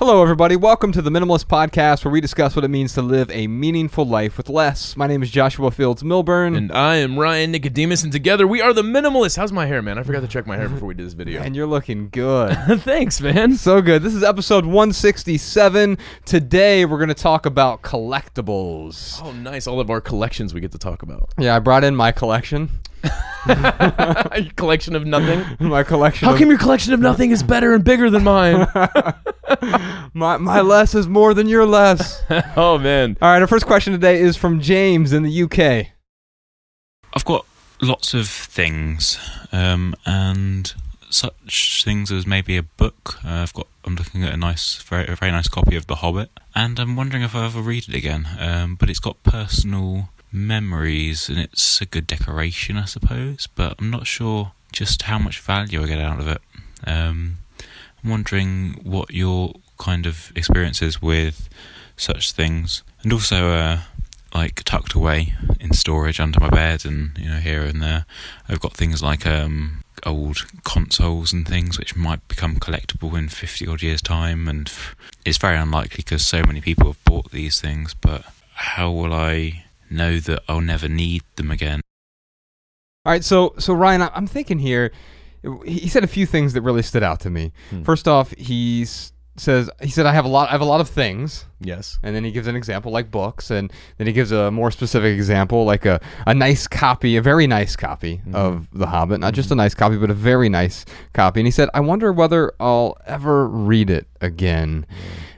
Hello, everybody. Welcome to the Minimalist Podcast, where we discuss what it means to live a meaningful life with less. My name is Joshua Fields Millburn. And I am Ryan Nicodemus, and together we are the Minimalists. How's my hair, man? I forgot to check my hair before we did this video. and you're looking good. Thanks, man. so good. This is episode 167. Today, we're going to talk about collectibles. Oh, nice. All of our collections we get to talk about. Yeah, I brought in my collection. Your collection of nothing. My collection. How of- come your collection of nothing is better and bigger than mine? my, my less is more than your less? oh, man. All right, our first question today is from James in the UK. I've got lots of things, um, and such things as maybe a book. Uh, I've got. I'm looking at a nice, very, a very nice copy of The Hobbit, and I'm wondering if I'll ever read it again. Um, but it's got personal memories, and it's a good decoration, I suppose. But I'm not sure just how much value I get out of it. Um, I'm wondering what your kind of experiences with such things, and also uh, like tucked away in storage under my bed, and you know here and there. I've got things like um, old consoles and things which might become collectible in fifty odd years' time, and it's very unlikely because so many people have bought these things. But how will I know that I'll never need them again? All right, so so Ryan, I- I'm thinking here. He said a few things that really stood out to me. Hmm. First off, he says he said I have a lot. I have a lot of things, Yes. and then he gives an example like books, and then he gives a more specific example like a, a nice copy, a very nice copy Mm-hmm. of The Hobbit, not just a nice copy, but a very nice copy. And he said, I wonder whether I'll ever read it again.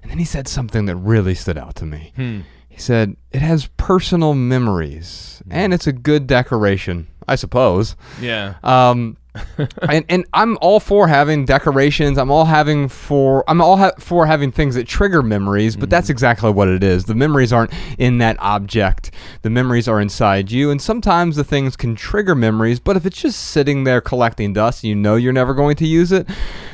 And then he said something that really stood out to me. Hmm. He said, It has personal memories, and it's a good decoration, I suppose. Yeah. Um, and and I'm all for having decorations. I'm all having for I'm all ha- for having things that trigger memories. But that's mm-hmm. exactly what it is. The memories aren't in that object. The memories are inside you. And sometimes the things can trigger memories. But if it's just sitting there collecting dust, and you know you're never going to use it,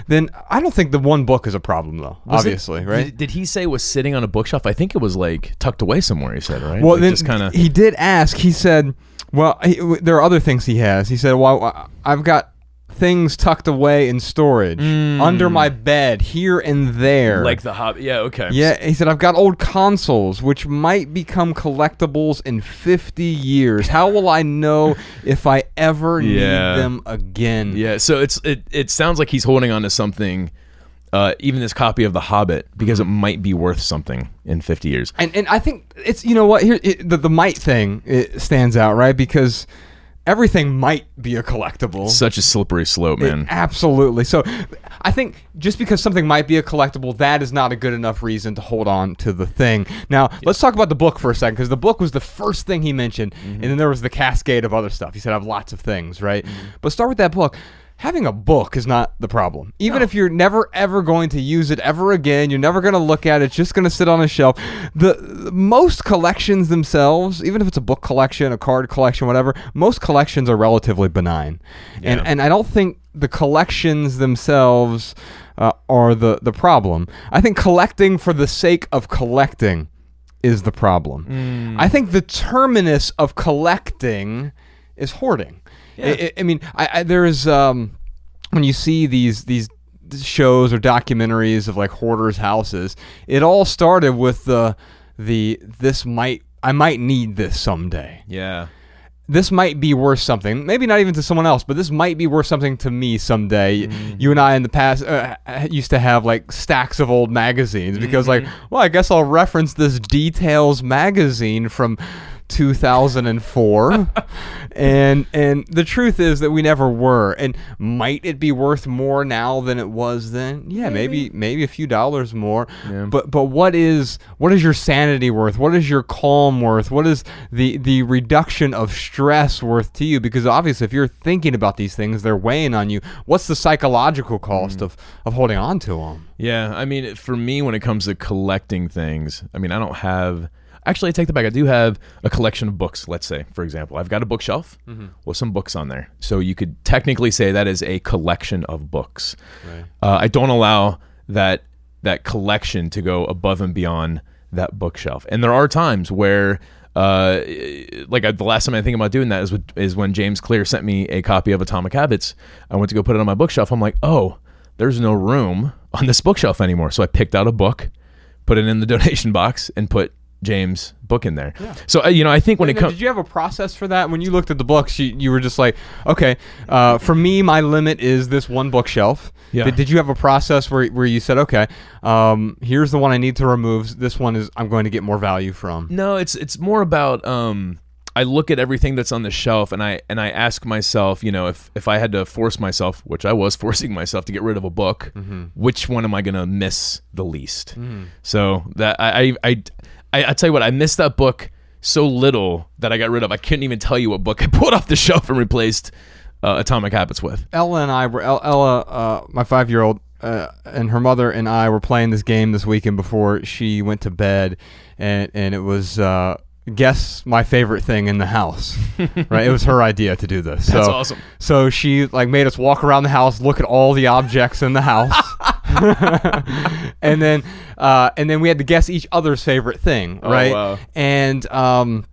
then I don't think the one book is a problem though. Was it- obviously, right? Did, did he say it was sitting on a bookshelf? I think it was like tucked away somewhere. He said, right? Well, Like, then just kind of. he did ask. He said, "Well, he, w- there are other things he has." He said, "Well, I've got things tucked away in storage under my bed, here and there." Mm. Like the Hobbit. Yeah. Okay. yeah, he said, I've got old consoles which might become collectibles in 50 years. How will I know if I ever Yeah. need them again? Yeah, so it's it, it sounds like he's holding on to something, uh, even this copy of The Hobbit, because it mm-hmm. might be worth something in 50 years. And and I think it's you know what here it, the the might thing it stands out right because everything might be a collectible. Such a slippery slope, man. Absolutely. So I think just because something might be a collectible, that is not a good enough reason to hold on to the thing. Now, let's talk about the book for a second because the book was the first thing he mentioned. Mm-hmm. And then there was the cascade of other stuff. He said, I have lots of things, right? Mm-hmm. But start with that book. Having a book is not the problem. Even if you're never ever going to use it ever again, you're never going to look at it, it's just going to sit on a shelf. The, the most collections themselves, even if it's a book collection, a card collection, whatever, most collections are relatively benign. And and I don't think the collections themselves uh, are the the problem. I think collecting for the sake of collecting is the problem. I think the terminus of collecting is hoarding. I, I, I mean, I, I, there is um, when you see these these shows or documentaries of like hoarders' houses, it all started with the the this might I might need this someday yeah. this might be worth something. Maybe not even to someone else, but this might be worth something to me someday. Mm-hmm. You and I in the past uh, used to have like stacks of old magazines because, like, Mm-hmm. well, I guess I'll reference this Details magazine from 2004 and and the truth is that we never were. And might it be worth more now than it was then? Yeah maybe. maybe a few dollars more. Yeah. but but what is what is your sanity worth? What is your calm worth? What is the the reduction of stress worth to you? Because obviously if you're thinking about these things they're weighing on you. What's the psychological cost mm. of of holding on to them Yeah, I mean, for me, when it comes to collecting things, I mean, I don't have. Actually, I take the back. I do have a collection of books. Let's say, for example, I've got a bookshelf Mm-hmm. with some books on there. So you could technically say that is a collection of books. Uh, I don't allow that that collection to go above and beyond that bookshelf. And there are times where. Uh, like uh, the last time I think about doing that is with, is when James Clear sent me a copy of Atomic Habits. I went to go put it on my bookshelf. I'm like, oh, there's no room on this bookshelf anymore. So I picked out a book, put it in the donation box, and put James' book in there. So uh, you know, I think when it comes, Did you have a process for that? When you looked at the books, you, you were just like, okay, uh, for me, my limit is this one bookshelf. Yeah. Did, did you have a process where, where you said, okay, um, here's the one I need to remove. This one is I'm going to get more value from. No, it's it's more about um I look at everything that's on the shelf and I and I ask myself, you know, if if I had to force myself, which I was forcing myself to get rid of a book, which one am I going to miss the least? So that I I, I I I tell you what, I missed that book so little that I got rid of. I couldn't even tell you what book I pulled off the shelf and replaced uh, Atomic Habits with. Ella and I were Ella, uh, my five year old, uh, and her mother and I were playing this game this weekend before she went to bed, and and it was. Uh, Guess my favorite thing in the house, right? It was her idea to do this. That's so, awesome. So she like made us walk around the house, look at all the objects in the house, and then uh, and then we had to guess each other's favorite thing, right? wow. And um,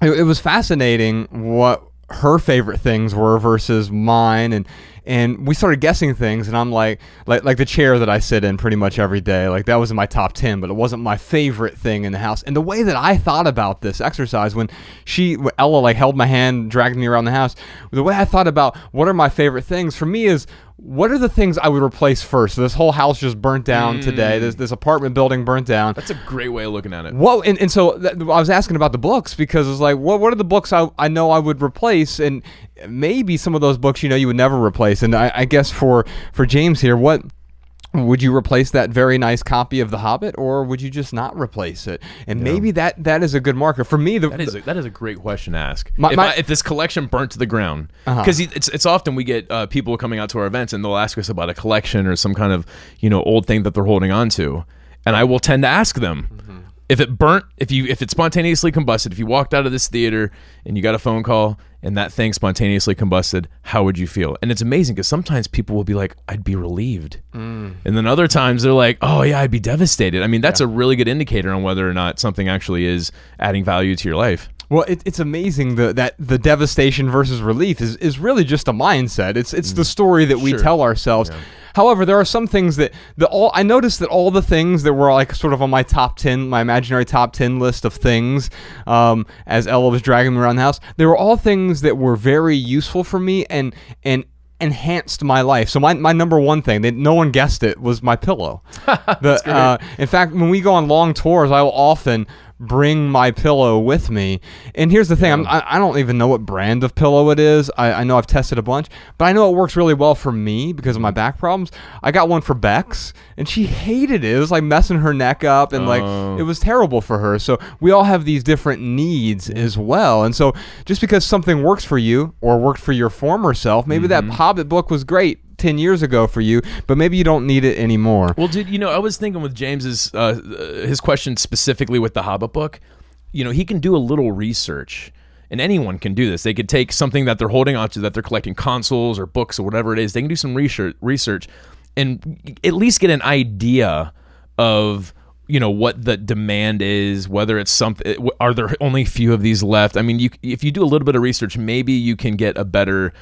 it, it was fascinating what her favorite things were versus mine and and we started guessing things and I'm like like like the chair that I sit in pretty much every day like that was in my top 10 but it wasn't my favorite thing in the house. And the way that I thought about this exercise when she Ella like held my hand dragged me around the house the way I thought about what are my favorite things for me is what are the things I would replace first? So this whole house just burnt down today. This mm. this apartment building burnt down. That's a great way of looking at it. Well, and, and so th- I was asking about the books because it's like, what what are the books I, I know I would replace, and maybe some of those books you know you would never replace. And I, I guess for for James here, what would you replace that very nice copy of The Hobbit, or would you just not replace it? And maybe that that is a good marker for me. The, That is a, that is a great question to ask. My- if, my- I, if this collection burnt to the ground, Uh-huh. because it's it's often we get uh, people coming out to our events and they'll ask us about a collection or some kind of you know old thing that they're holding on to, and I will tend to ask them. Mm-hmm. If it burnt, if you if it spontaneously combusted, if you walked out of this theater and you got a phone call and that thing spontaneously combusted, how would you feel? And it's amazing because sometimes people will be like, "I'd be relieved," Mm. and then other times they're like, "Oh yeah, I'd be devastated." I mean, that's a really good indicator on whether or not something actually is adding value to your life. Well, it, it's amazing the, that the devastation versus relief is, is really just a mindset. It's it's the story that we Sure. tell ourselves. However, there are some things that the all I noticed that all the things that were like sort of on my top ten, my imaginary top ten list of things, um, as Ella was dragging me around the house, they were all things that were very useful for me and and enhanced my life. So my, my number one thing that no one guessed it was my pillow. the, uh, in fact, when we go on long tours, I will often bring my pillow with me. And here's the thing: I'm, I, I don't even know what brand of pillow it is. I, I know I've tested a bunch, but I know it works really well for me because of my back problems. I got one for Bex, and she hated it. It was like messing her neck up, and like Oh. it was terrible for her. So we all have these different needs as well. And so just because something works for you or worked for your former self, maybe that mm-hmm. Hobbit book was great. 10 years ago for you, but maybe you don't need it anymore. Well, dude, you know, I was thinking with James's uh, uh, his question specifically with the Hobbit book. You know, he can do a little research, and anyone can do this. They could take something that they're holding onto, that they're collecting consoles or books or whatever it is. They can do some research, research, and at least get an idea of you know what the demand is whether it's something are there only a few of these left i mean you if you do a little bit of research maybe you can get a better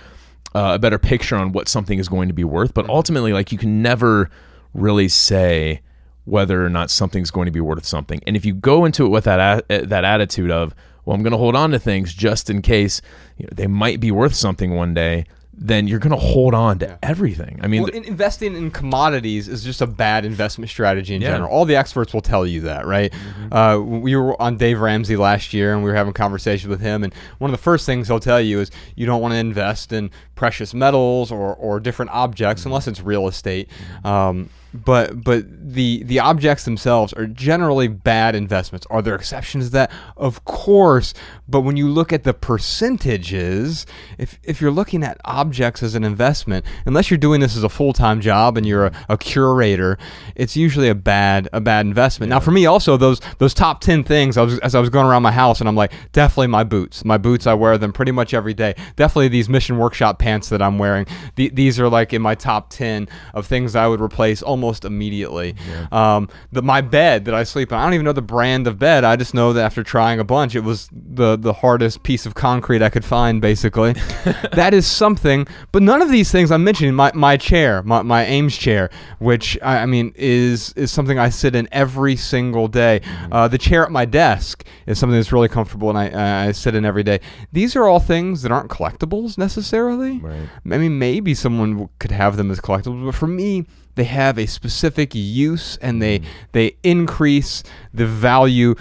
uh, a better picture on what something is going to be worth. But ultimately like you can never really say whether or not something's going to be worth something. And if you go into it with that a- that attitude of well i'm going to hold on to things just in case you know, they might be worth something one day then you're going to hold on to everything i mean Well, in- investing in commodities is just a bad investment strategy in Yeah. general. All the experts will tell you that, right? Uh, we were on Dave Ramsey last year, and we were having conversations with him. And one of the first things he'll tell you is you don't want to invest in precious metals or, or different objects unless it's real estate. Um, but but the the objects themselves are generally bad investments. Are there exceptions to that? Of course, but when you look at the percentages, if if you're looking at objects as an investment, unless you're doing this as a full time job and you're a, a, curator, it's usually a bad a bad investment. Yeah. Now, for me, also those those top ten things, I was as I was going around my house, and I'm like, definitely my boots. My boots, I wear them pretty much every day. Definitely these Mission Workshop pants that I'm wearing. The, these are like in my top ten of things I would replace almost immediately. Yeah. Um, the my bed that I sleep on, I don't even know the brand of bed. I just know that after trying a bunch, it was the the hardest piece of concrete I could find, basically. that is something. But none of these things I'm mentioning. My, my chair, my, my Eames chair, which I, I mean is is something I sit in every single day. Mm-hmm. Uh, the chair at my desk is something that's really comfortable and I, I sit in every day. These are all things that aren't collectibles necessarily. Right. I mean, maybe someone could have them as collectibles, but for me, they have a specific use and they mm. they increase the value.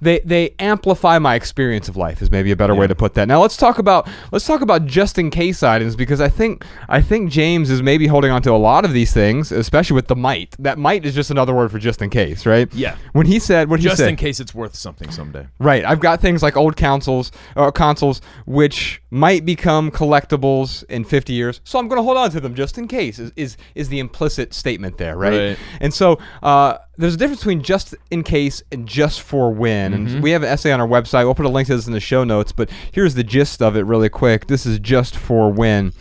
They they amplify my experience of life is maybe a better yeah. way to put that. Now let's talk about let's talk about just in case items because i think i think james is maybe holding on to a lot of these things especially with the might. That might is just another word for just in case right? Yeah. When he said what just he said, in case it's worth something someday. Right. I've got things like old consoles or uh, consoles which might become collectibles in 50 years. So i'm going to hold on to them just in case is is, is the implicit statement there, right? right. And so uh, there's a difference between just in case and just for when. Mm-hmm. And we have an essay on our website. We'll put a link to this in the show notes, but here's the gist of it really quick. This is just for when.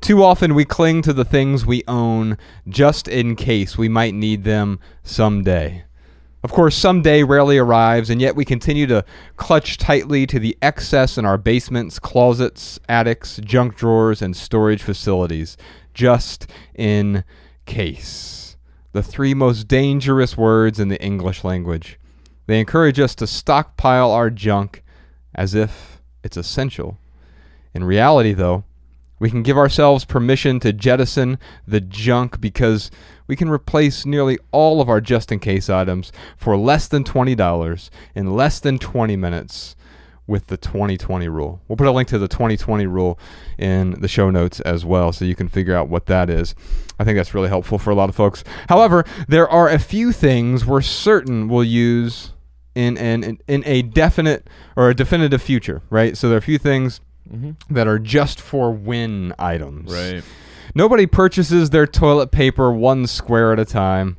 Too often we cling to the things we own just in case we might need them someday. Of course, someday rarely arrives, and yet we continue to clutch tightly to the excess in our basements, closets, attics, junk drawers, and storage facilities, just in case. The three most dangerous words in the English language. They encourage us to stockpile our junk as if it's essential. In reality, though, we can give ourselves permission to jettison the junk because we can replace nearly all of our just in case items for less than $20 in less than 20 minutes with the 2020 rule. We'll put a link to the 2020 rule in the show notes as well so you can figure out what that is. I think that's really helpful for a lot of folks. However, there are a few things we're certain we'll use in an in a definite or a definitive future, right? So there are a few things mm-hmm. that are just for win items. Right. Nobody purchases their toilet paper one square at a time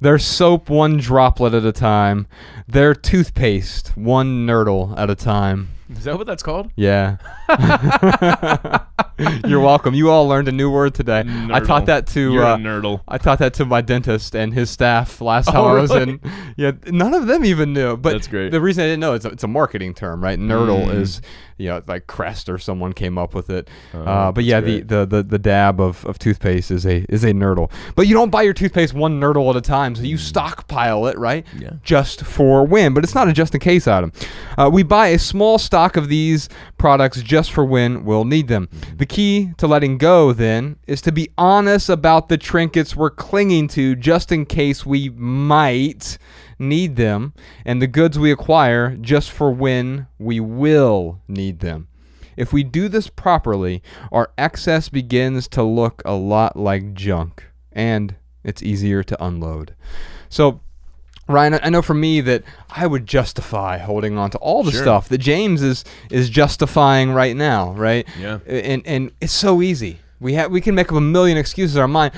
their soap one droplet at a time, their toothpaste one nurdle at a time. Is that what that's called? Yeah. You're welcome. You all learned a new word today. Nurdle. I taught that to You're uh, a nurdle. I taught that to my dentist and his staff last time oh, I was in. Yeah, none of them even knew. But that's great. The reason I didn't know it's a, it's a marketing term, right? Nurdle mm. is you know like Crest or someone came up with it. Oh, uh, but yeah, the, the, the the dab of, of toothpaste is a is a nurdle. But you don't buy your toothpaste one nurdle at a time, so you mm. stockpile it, right? Yeah. Just for when, but it's not a just in case item. Uh, we buy a small stock of these products just for when we'll need them. Mm-hmm. The key to letting go then is to be honest about the trinkets we're clinging to just in case we might need them, and the goods we acquire just for when we will need them. If we do this properly, our excess begins to look a lot like junk, and it's easier to unload. So, Ryan, I know for me that I would justify holding on to all the sure. stuff that James is is justifying right now, right? Yeah. And and it's so easy. We have we can make up a million excuses in our mind.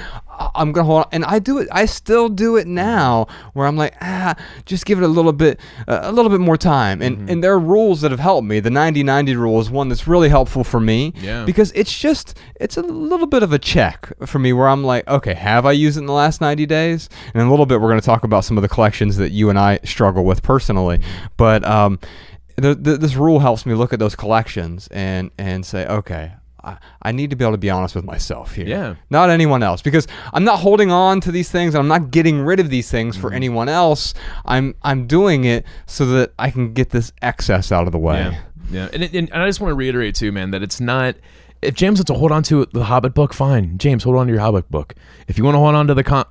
I'm gonna hold on, and I do it. I still do it now, where I'm like, ah, just give it a little bit, uh, a little bit more time. And mm-hmm. and there are rules that have helped me. The 90-90 rule is one that's really helpful for me. Yeah. Because it's just it's a little bit of a check for me, where I'm like, okay, have I used it in the last 90 days? And in a little bit, we're gonna talk about some of the collections that you and I struggle with personally, mm-hmm. but um. The, the, this rule helps me look at those collections and and say, okay, I, I need to be able to be honest with myself here. Yeah. Not anyone else. Because I'm not holding on to these things. I'm not getting rid of these things for mm-hmm. anyone else. I'm I'm doing it so that I can get this excess out of the way. Yeah. Yeah. And, it, and I just want to reiterate too, man, that it's not if James wants to hold on to the Hobbit book, fine. James, hold on to your Hobbit book. If you want to hold on to the con-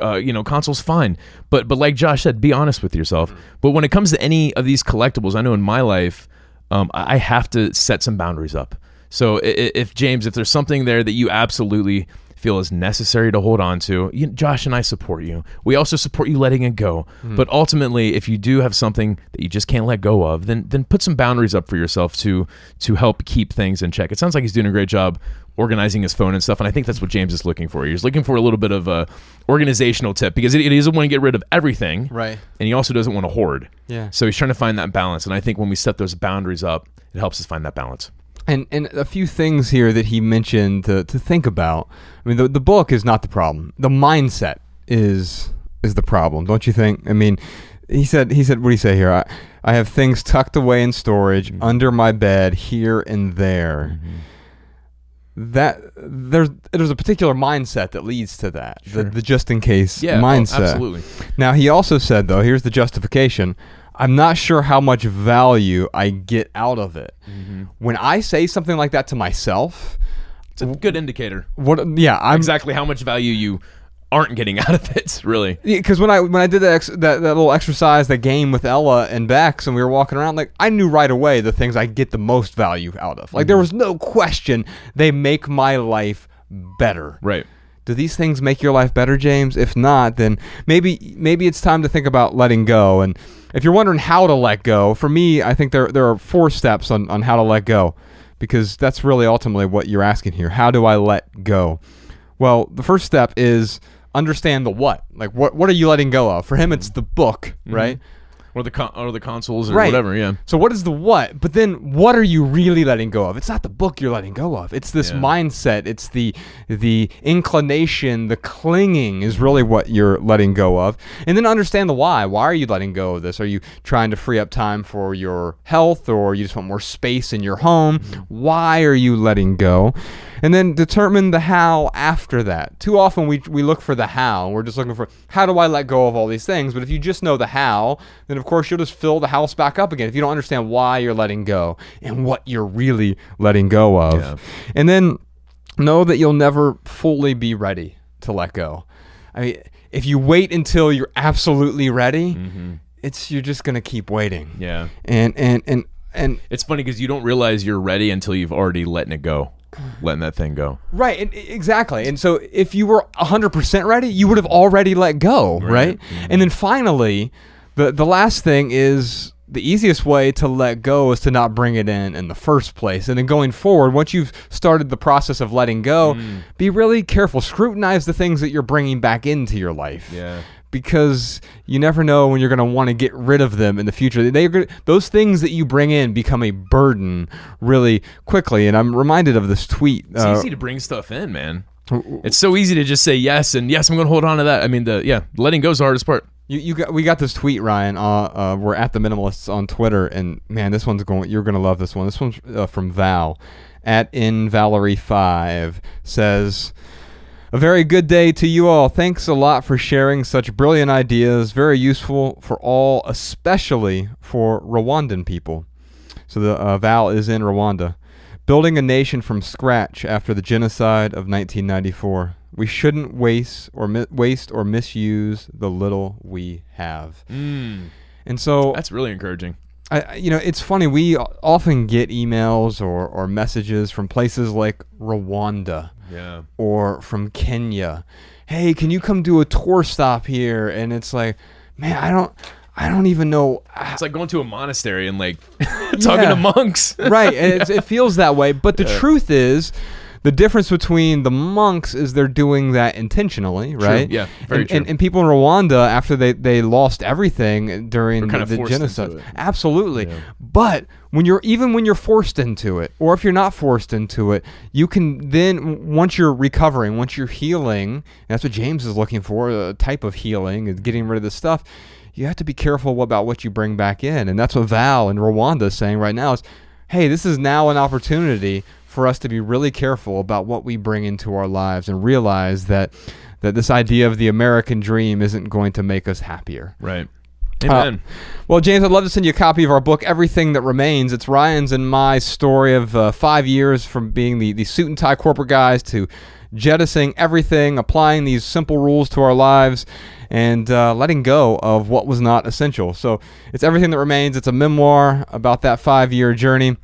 uh, you know consoles, fine. But but like Josh said, be honest with yourself. Mm-hmm. But when it comes to any of these collectibles, I know in my life, um, I have to set some boundaries up. So if James, if there's something there that you absolutely feel is necessary to hold on to. You, Josh and I support you. We also support you letting it go. Hmm. But ultimately, if you do have something that you just can't let go of, then then put some boundaries up for yourself to to help keep things in check. It sounds like he's doing a great job organizing his phone and stuff, and I think that's what James is looking for. He's looking for a little bit of a organizational tip because he he doesn't want to get rid of everything, Right. And he also doesn't want to hoard. Yeah. So he's trying to find that balance, and I think when we set those boundaries up, it helps us find that balance. And and a few things here that he mentioned to, to think about. I mean, the the book is not the problem. The mindset is is the problem, don't you think? I mean, he said he said what do you say here? I, I have things tucked away in storage mm-hmm. under my bed here and there. Mm-hmm. That there's there's a particular mindset that leads to that. The, the just in case Yeah, oh, mindset. absolutely. Now he also said though, here's the justification. I'm not sure how much value I get out of it. Mm-hmm. When I say something like that to myself, It's a good indicator. what yeah, I'm Exactly how much value you aren't getting out of it, really. because when I when I did that, ex, that that little exercise, that game with Ella and Bex, and we were walking around, like I knew right away the things I get the most value out of. Like Mm-hmm. there was no question they make my life better. Right. Do these things make your life better, James? If not, then maybe maybe it's time to think about letting go. And if you're wondering how to let go, for me, I think there there are four steps on, on how to let go. Because that's really ultimately what you're asking here. How do I let go? Well, the first step is understand the what. Like what what are you letting go of? For him it's the book, mm-hmm. right? Or the con- or the consoles or Right. whatever, yeah. So what is the what? But then what are you really letting go of? It's not the book you're letting go of. It's this Yeah. mindset. It's the the inclination, the clinging is really what you're letting go of. And then understand the why. Why are you letting go of this? Are you trying to free up time for your health or you just want more space in your home? Mm-hmm. Why are you letting go? And then determine the how after that. Too often we, we look for the how. We're just looking for how do I let go of all these things? But if you just know the how, then of course you'll just fill the house back up again. If you don't understand why you're letting go and what you're really letting go of. Yeah. And then know that you'll never fully be ready to let go. I mean, if you wait until you're absolutely ready, mm-hmm. it's you're just gonna keep waiting. Yeah. And and and and It's funny because you don't realize you're ready until you've already letting it go, letting that thing go. Right, and, exactly. And so if you were 100% ready, you would have already let go, right? Mm-hmm. And then finally, the the last thing is the easiest way to let go is to not bring it in in the first place. And then going forward, once you've started the process of letting go, mm. be really careful. Scrutinize the things that you're bringing back into your life. Yeah. Because you never know when you're going to want to get rid of them in the future. They those things that you bring in become a burden really quickly. And I'm reminded of this tweet. It's uh, easy to bring stuff in, man. It's so easy to just say yes and yes. I'm going to hold on to that. I mean, the yeah, letting go is the hardest part. You, you got we got this tweet Ryan. Uh, uh, we're at the minimalists on Twitter, and man, this one's going. You're gonna love this one. This one's uh, from Val, at in Valerie five says. A very good day to you all. Thanks a lot for sharing such brilliant ideas. Very useful for all, especially for Rwandan people. So the uh, Val is in Rwanda. Building a nation from scratch after the genocide of 1994. We shouldn't waste or mi- waste or misuse the little we have. And so That's really encouraging. I- you know, it's funny. We often get emails or, or messages from places like Rwanda Yeah. or from Kenya. Hey, can you come do a tour stop here? And it's like, man, I don't, I don't even know. Uh, it's like going to a monastery and like talking Yeah. to monks. right. and It's, it feels that way. But the truth is, the difference between the monks is they're doing that intentionally, right? Yeah, very and, true. And, and people in Rwanda, after they, they lost everything during the, the genocide, absolutely. But when you're even when you're forced into it, or if you're not forced into it, you can then once you're recovering, once you're healing, and that's what James is looking for, a type of healing, and getting rid of the stuff. You have to be careful about what you bring back in, and that's what Val in Rwanda is saying right now. Is hey, this is now an opportunity for us to be really careful about what we bring into our lives and realize that that this idea of the American dream isn't going to make us happier. Right. Uh, well, James, I'd love to send you a copy of our book, Everything That Remains. It's Ryan's and my story of uh, five years from being the, the suit and tie corporate guys to jettisoning everything, applying these simple rules to our lives, and uh, letting go of what was not essential. So it's Everything That Remains. It's a memoir about that five year journey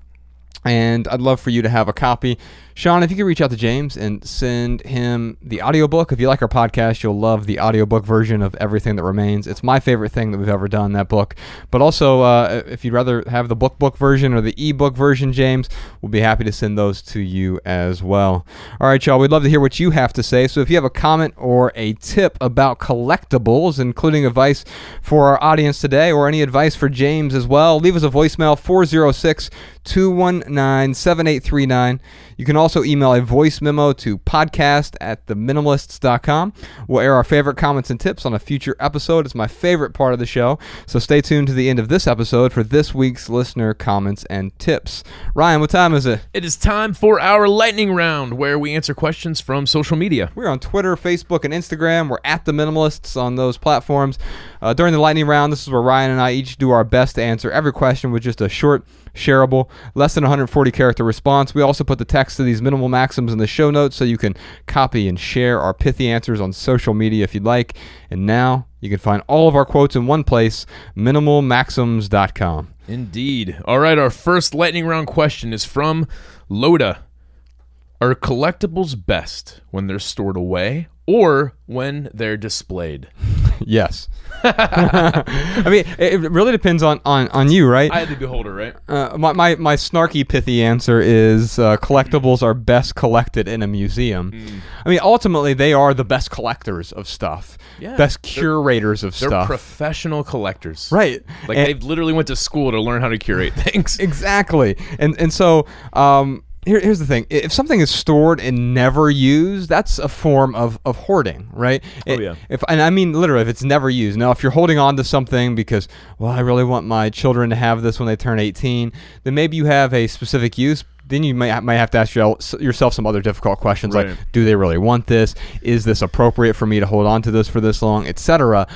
and I'd love for you to have a copy. Sean, if you could reach out to James and send him the audiobook. If you like our podcast, you'll love the audiobook version of Everything That Remains. It's my favorite thing that we've ever done, that book. But also, uh, if you'd rather have the book book version or the ebook version, James, we'll be happy to send those to you as well. All right, y'all, we'd love to hear what you have to say. So if you have a comment or a tip about collectibles, including advice for our audience today or any advice for James as well, leave us a voicemail 406 219 7839. You can also email a voice memo to podcast at theminimalists.com. We'll air our favorite comments and tips on a future episode. It's my favorite part of the show. So stay tuned to the end of this episode for this week's listener comments and tips. Ryan, what time is it? It is time for our lightning round where we answer questions from social media. We're on Twitter, Facebook, and Instagram. We're at the Minimalists on those platforms. Uh, during the lightning round, this is where Ryan and I each do our best to answer every question with just a short, shareable, less than 140 character response. We also put the text to these minimal maxims in the show notes so you can copy and share our pithy answers on social media if you'd like. And now you can find all of our quotes in one place minimalmaxims.com. Indeed. All right, our first lightning round question is from Loda. Are collectibles best when they're stored away or when they're displayed? yes. I mean, it really depends on, on, on you, right? I had the beholder, right? Uh, my, my, my snarky, pithy answer is uh, collectibles are best collected in a museum. Hmm. I mean, ultimately, they are the best collectors of stuff, Yeah. best They're- curators of stuff. They're professional collectors. right. Like And- they've literally went to school to learn how to curate things. Exactly. And and so um, here, here's the thing: if something is stored and never used, that's a form of, of hoarding, right? Oh, yeah. If and I mean literally, if it's never used. Now, if you're holding on to something because, well, I really want my children to have this when they turn 18, then maybe you have a specific use. Then you might might have to ask yourself some other difficult questions Right. like, do they really want this? Is this appropriate for me to hold on to this for this long, etc.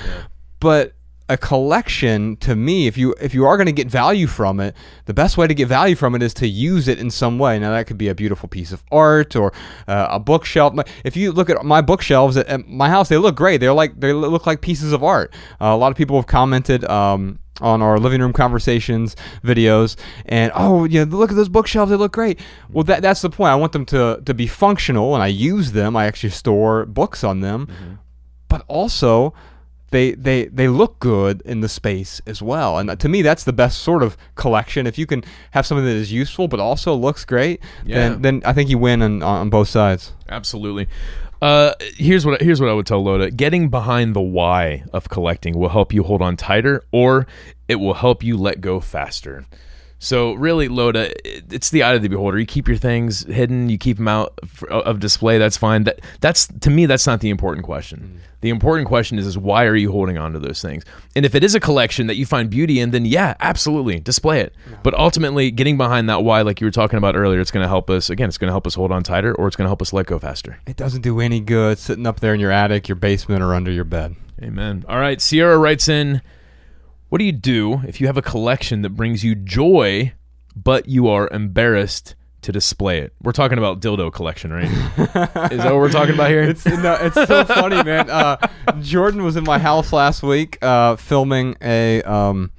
But a collection to me if you if you are going to get value from it the best way to get value from it is to use it in some way. Now that could be a beautiful piece of art or uh, a bookshelf. If you look at my bookshelves at, at my house they look great. They're like they look like pieces of art. Uh, a lot of people have commented um, on our living room conversations videos and oh yeah look at those bookshelves. They look great. Well that, that's the point. I want them to, to be functional and i use them. I actually store books on them. But also they they they look good in the space as well and to me that's the best sort of collection if you can have something that is useful but also looks great Yeah. then then i think you win on, on both sides Absolutely. Uh, here's what here's what I would tell Loda: getting behind the why of collecting will help you hold on tighter, or it will help you let go faster. So really, Loda, it's the eye of the beholder. You keep your things hidden, you keep them out of display. That's fine. That that's to me, that's not the important question. Mm. The important question is, is why are you holding on to those things? And if it is a collection that you find beauty in, then yeah, absolutely, display it. But ultimately, getting behind that why, like you were talking about earlier, it's going to help us. Again, it's going to help us hold on tighter, or it's going to help us let go faster. it doesn't do any good sitting up there in your attic your basement or under your bed Amen. All right. Sierra writes in What do you do if you have a collection that brings you joy, but you are embarrassed to display it? We're talking about dildo collection, right? Is that what we're talking about here? It's no, it's so funny, man. Uh, Jordan was in my house last week uh, filming a. Um,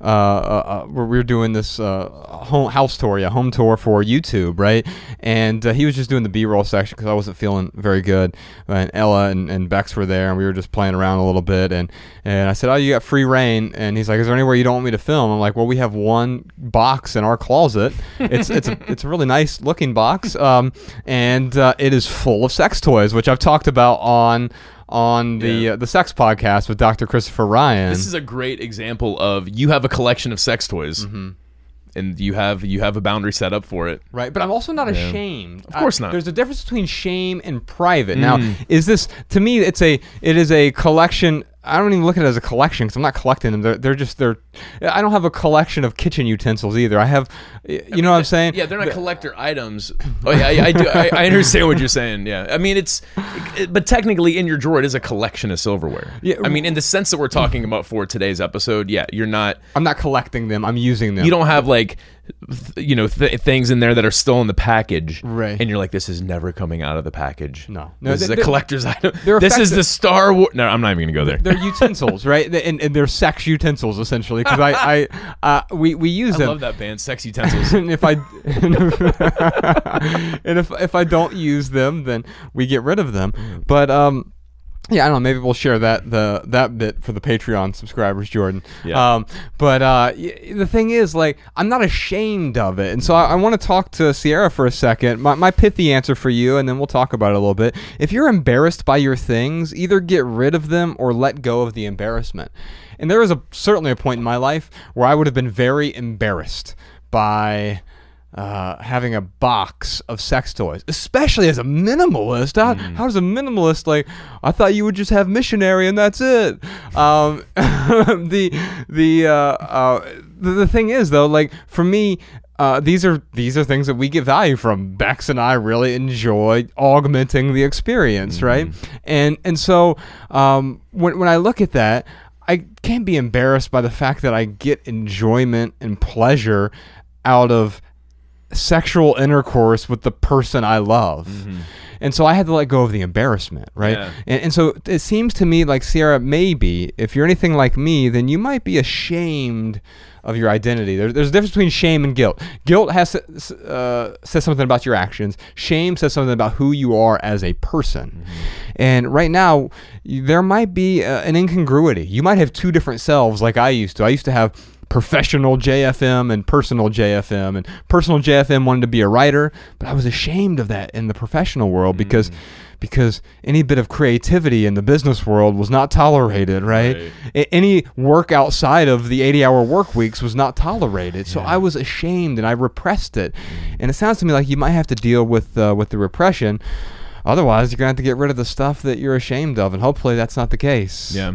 uh, uh, uh, where we were doing this uh, home house tour, yeah, home tour for YouTube, right? And uh, he was just doing the B-roll section because I wasn't feeling very good. And Ella and, and Bex were there, and we were just playing around a little bit. And and I said, "Oh, you got free rein." And he's like, "Is there anywhere you don't want me to film?" I'm like, "Well, we have one box in our closet. It's it's a, it's a really nice looking box, um, and uh, it is full of sex toys, which I've talked about on." On the Yeah. uh, the sex podcast with Dr. Christopher Ryan. this is a great example of you have a collection of sex toys. And you have you have a boundary set up for it. Right, but I'm also not ashamed. Of course not. There's a difference between shame and private. Now, is this to me? It's a it is a collection. I don't even look at it as a collection because I'm not collecting them. They're, they're just they're. I don't have a collection of kitchen utensils either. I have, you know what I'm saying? Yeah, they're not collector items. Oh yeah, I, I do. I, I understand what you're saying. Yeah, I mean it's, it- but technically in your drawer it is a collection of silverware. Yeah. I mean in the sense that we're talking about for today's episode. Yeah, you're not. I'm not collecting them. I'm using them. You don't have like you know th- things in there that are still in the package, Right. And you're like, this is never coming out of the package. No. No, this is a collector's item. This is the Star Wars. No, I'm not even gonna go there. They're utensils, right? And, and they're sex utensils essentially. Because I, I uh, we we use I them. love that band, Sex Utensils. and if I and if if I don't use them, then we get rid of them. But um, yeah, I don't know. Maybe we'll share that the that bit for the Patreon subscribers, Jordan. Yeah. Um, but uh, y- the thing is, like, I'm not ashamed of it, and so I, I want to talk to Sierra for a second. My my pithy answer for you, and then we'll talk about it a little bit. If you're embarrassed by your things, either get rid of them or let go of the embarrassment. And there was a certainly a point in my life where I would have been very embarrassed by uh, having a box of sex toys, especially as a minimalist. How, how does a minimalist like? I thought you would just have missionary and that's it. Um, the the, uh, uh, the the thing is though, like for me. Uh, these are these are things that we get value from. Bex and I really enjoy augmenting the experience, right? And and so um, when when I look at that, I can't be embarrassed by the fact that I get enjoyment and pleasure out of sexual intercourse with the person I love. And so I had to let go of the embarrassment, right? Yeah. And, and so it seems to me like Sierra, maybe if you're anything like me, then you might be ashamed of your identity. There, there's a difference between shame and guilt. Guilt has uh, says something about your actions. Shame says something about who you are as a person. And right now, there might be uh, an incongruity. You might have two different selves, like I used to. I used to have professional JFM and personal JFM. And personal JFM wanted to be a writer, but I was ashamed of that in the professional world because because any bit of creativity in the business world was not tolerated, right? Right. Any work outside of the 80-hour work weeks was not tolerated. So I was ashamed and I repressed it. And it sounds to me like you might have to deal with uh, with the repression. Otherwise, you're going to have to get rid of the stuff that you're ashamed of, and hopefully that's not the case. Yeah.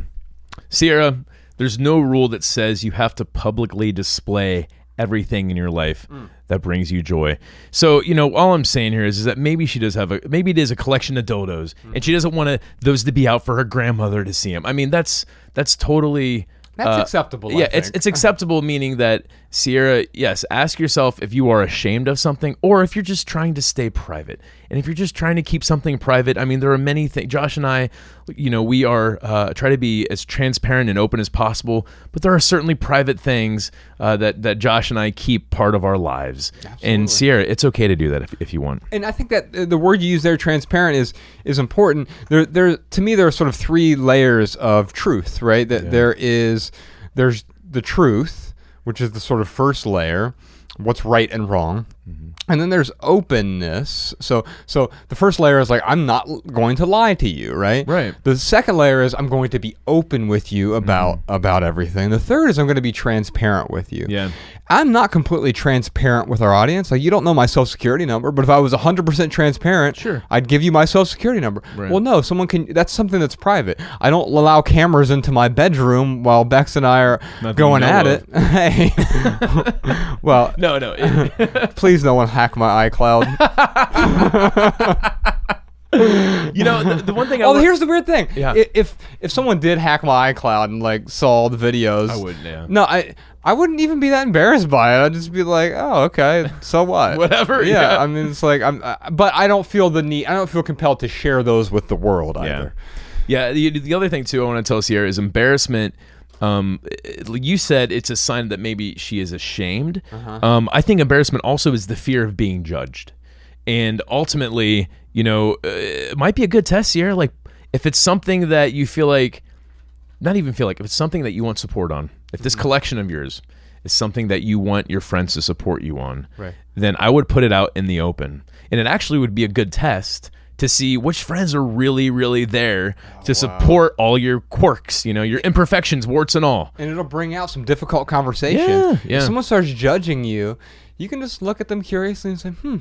Sierra, there's no rule that says you have to publicly display everything in your life that brings you joy. So, you know, all I'm saying here is, is that maybe she does have a maybe it is a collection of dodos and she doesn't want to those to be out for her grandmother to see them. I mean, that's that's totally That's uh, acceptable, I Yeah, it's it's acceptable meaning that Sierra, yes, ask yourself if you are ashamed of something or if you're just trying to stay private. And if you're just trying to keep something private, I mean, there are many things. Josh and I, you know, we are uh, try to be as transparent and open as possible, but there are certainly private things uh, that that Josh and I keep part of our lives. And Sierra, it's okay to do that if, if you want. and I think that uh, the word you use there, transparent, is is important. There, there to me, there are sort of three layers of truth, right? That there is, there's the truth, which is the sort of first layer, what's right and wrong, Mm-hmm. and then there's openness. So, so the first layer is like I'm not going to lie to you, right? Right. The second layer is I'm going to be open with you about about everything. The third is I'm going to be transparent with you. Yeah. I'm not completely transparent with our audience. Like you don't know my social security number, but if I was 100% transparent, Sure. I'd give you my social security number. Right. Well, no, someone can that's something that's private. I don't allow cameras into my bedroom while Bex and I are Not that going at it. hey. well, No, no. it- please no one hack my iCloud. you know, the, the one thing I oh, wa- here's the weird thing. Yeah. If if someone did hack my iCloud and like saw the videos, I wouldn't, yeah. No, I I wouldn't even be that embarrassed by it. I'd just be like, oh, okay, so what? Whatever, Yeah, yeah. I mean, it's like I'm, I, but I don't feel the need. I don't feel compelled to share those with the world either. Yeah. The, the other thing too I want to tell Sierra is embarrassment. Um, you said it's a sign that maybe she is ashamed. Um, I think embarrassment also is the fear of being judged, and ultimately, you know, uh, it might be a good test, Sierra. Like if it's something that you feel like, not even feel like, if it's something that you want support on, if this collection of yours is something that you want your friends to support you on, Right. then I would put it out in the open. And it actually would be a good test to see which friends are really, really there to support all your quirks, you know, your imperfections, warts and all. And it'll bring out some difficult conversation. Yeah, yeah. If someone starts judging you, you can just look at them curiously and say, "Hmm,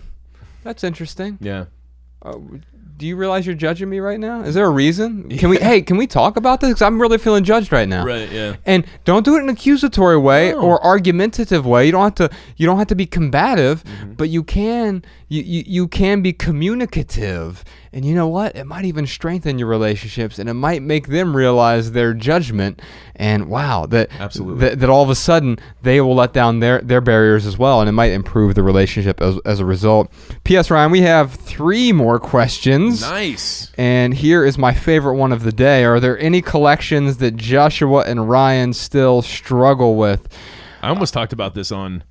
that's interesting." Yeah. Uh, do you realize you're judging me right now? Is there a reason? Can we? Hey, can we talk about this? Because I'm really feeling judged right now. Right, yeah. And don't do it in an accusatory way No. or argumentative way. You don't have to. You don't have to be combative, Mm-hmm. but you can. You, you you can be communicative, and you know what? It might even strengthen your relationships, and it might make them realize their judgment. And wow, that Absolutely. that, that all of a sudden they will let down their their barriers as well, and it might improve the relationship as, as a result. P.S. Ryan, we have three more questions. Nice. And here is my favorite one of the day. Are there any collections that Joshua and Ryan still struggle with? I almost talked about this on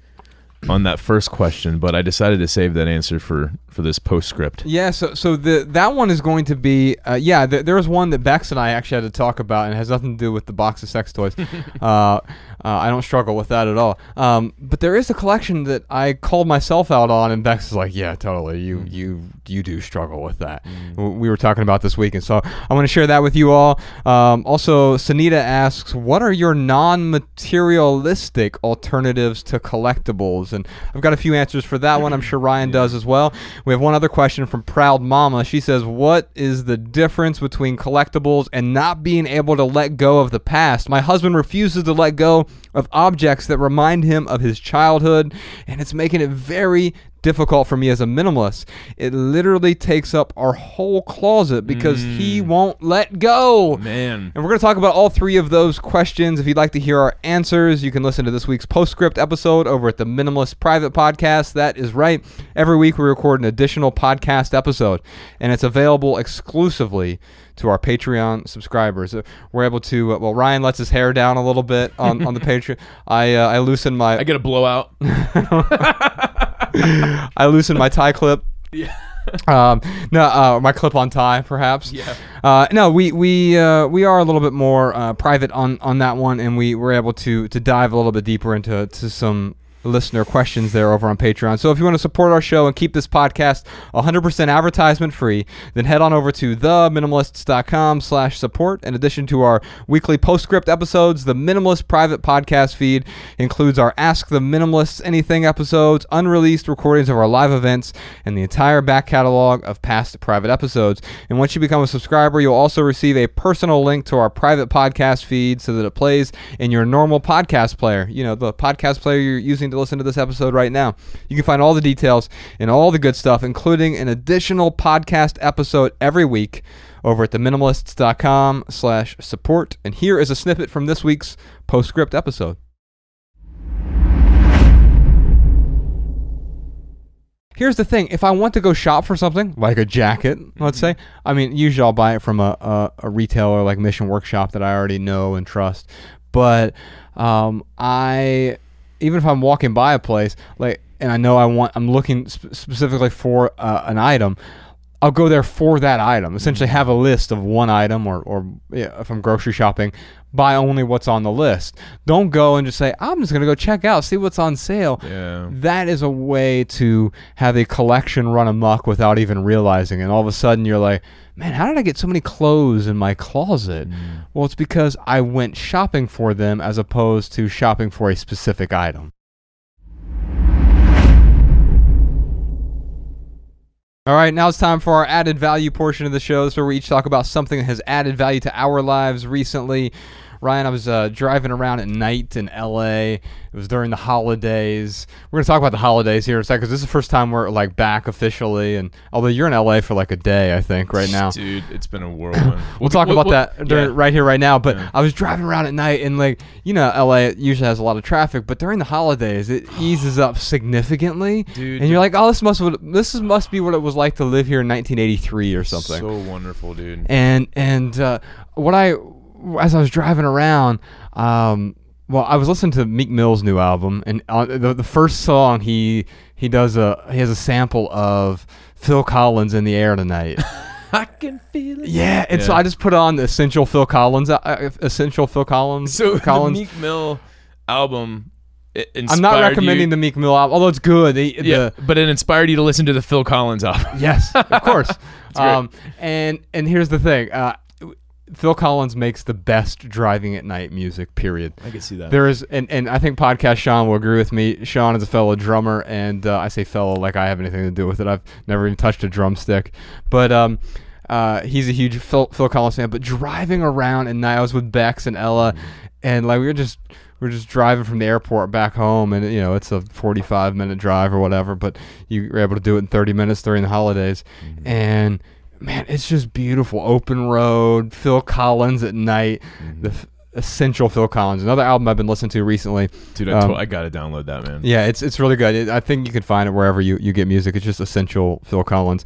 on that first question, but I decided to save that answer for for this postscript. Yeah, so so the that one is going to be uh, yeah. Th- there was one that Bex and I actually had to talk about, and it has nothing to do with the box of sex toys. uh, uh, I don't struggle with that at all. Um, but there is a collection that I called myself out on, and Bex is like, "Yeah, totally. You you you do struggle with that." W- We were talking about this week, and so I want to share that with you all. Um, also, Sanita asks, "What are your non-materialistic alternatives to collectibles?" And I've got a few answers for that one. I'm sure Ryan does as well. We have one other question from Proud Mama. She says, "What is the difference between collectibles and not being able to let go of the past? My husband refuses to let go of objects that remind him of his childhood, and it's making it very difficult for me as a minimalist. It literally takes up our whole closet because he won't let go." Man. And we're going to talk about all three of those questions. If you'd like to hear our answers, you can listen to this week's postscript episode over at the Minimalist Private Podcast. That is right. Every week we record an additional podcast episode, and it's available exclusively to our Patreon subscribers. Uh, We're able to, uh, well, Ryan lets his hair down a little bit on, on the Patreon. I, uh, I loosen my, I get a blowout. I loosened my tie clip. yeah. um, no, uh, my clip-on tie, perhaps. Yeah. Uh, no, we we uh, we are a little bit more uh, private on, on that one, and we were able to to dive a little bit deeper into to some listener questions there over on Patreon. So if you want to support our show and keep this podcast 100% advertisement free, then head on over to theminimalists.com slash support. In addition to our weekly postscript episodes, the Minimalist private podcast feed includes our Ask the Minimalists Anything episodes, unreleased recordings of our live events, and the entire back catalog of past private episodes. And once you become a subscriber, you'll also receive a personal link to our private podcast feed so that it plays in your normal podcast player. You know, the podcast player you're using to listen to this episode right now. You can find all the details and all the good stuff, including an additional podcast episode every week over at theminimalists.com slash support. And here is a snippet from this week's postscript episode. Here's the thing: if I want to go shop for something like a jacket, let's say, I mean, usually I'll buy it from a, a, a retailer like Mission Workshop that I already know and trust. But um, I, even if I'm walking by a place like, and I know I want, I'm looking sp- specifically for uh, an item. I'll go there for that item. Essentially, have a list of one item, or, or yeah, if I'm grocery shopping, buy only what's on the list. Don't go and just say, I'm just going to go check out, see what's on sale. Yeah. That is a way to have a collection run amok without even realizing. And all of a sudden, you're like, man, how did I get so many clothes in my closet? Mm. Well, it's because I went shopping for them as opposed to shopping for a specific item. All right, now it's time for our added value portion of the show. This is where we each talk about something that has added value to our lives recently. Ryan, I was uh, driving around at night in LA. It was during the holidays. We're going to talk about the holidays here in a second because this is the first time we're like back officially. And although you're in LA for like a day, I think, right now. Dude, it's been a whirlwind. We'll talk about that during, yeah. right here, right now. But Yeah. I was driving around at night, and like you know, LA usually has a lot of traffic, but during the holidays, it eases up significantly. Dude. and you're like, oh, this must this is, must be what it was like to live here in 1983 or something. So wonderful, dude. and and uh, what I as I was driving around, um, well, I was listening to Meek Mill's new album, and uh, the the first song he he does a he has a sample of Phil Collins in the air tonight. I can feel it. Yeah, and so I just put on the essential Phil Collins, uh, uh, essential Phil Collins. So Collins. the Meek Mill album. i- I'm not recommending you, the Meek Mill album, although it's good. The, Yeah, the, but it inspired you to listen to the Phil Collins album. yes, of course. um, and and here's the thing. Uh, Phil Collins makes the best driving at night music. Period. I can see that. There is, and, and I think podcast Sean will agree with me. Sean is a fellow drummer, and uh, I say fellow like I have anything to do with it. I've never even touched a drumstick, but um, uh, he's a huge Phil, Phil Collins fan. But driving around, and night, I was with Bex and Ella, and like we were just we are just driving from the airport back home, and you know it's a 45 minute drive or whatever, but you were able to do it in 30 minutes during the holidays, Mm-hmm. and man, it's just beautiful. Open road, Phil Collins at night, Mm-hmm. the f- essential Phil Collins, another album I've been listening to recently. Dude, I, Um, I gotta download that, man. Yeah, it's it's really good. It, I think you can find it wherever you, you get music. It's just essential Phil Collins.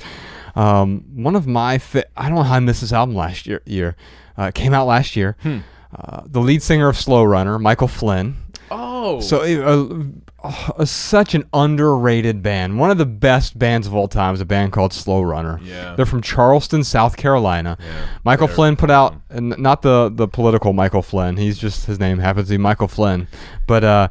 Um, one of my fi- I don't know how I missed this album last year. Year uh, it came out last year. Hmm. Uh, the lead singer of Slow Runner, Michael Flynn. Oh, So uh, uh, such an underrated band. One of the best bands of all time is a band called Slow Runner. Yeah. They're from Charleston, South Carolina. Yeah. Michael Flynn put out, and not the the political Michael Flynn. He's just his name happens to be Michael Flynn. But uh,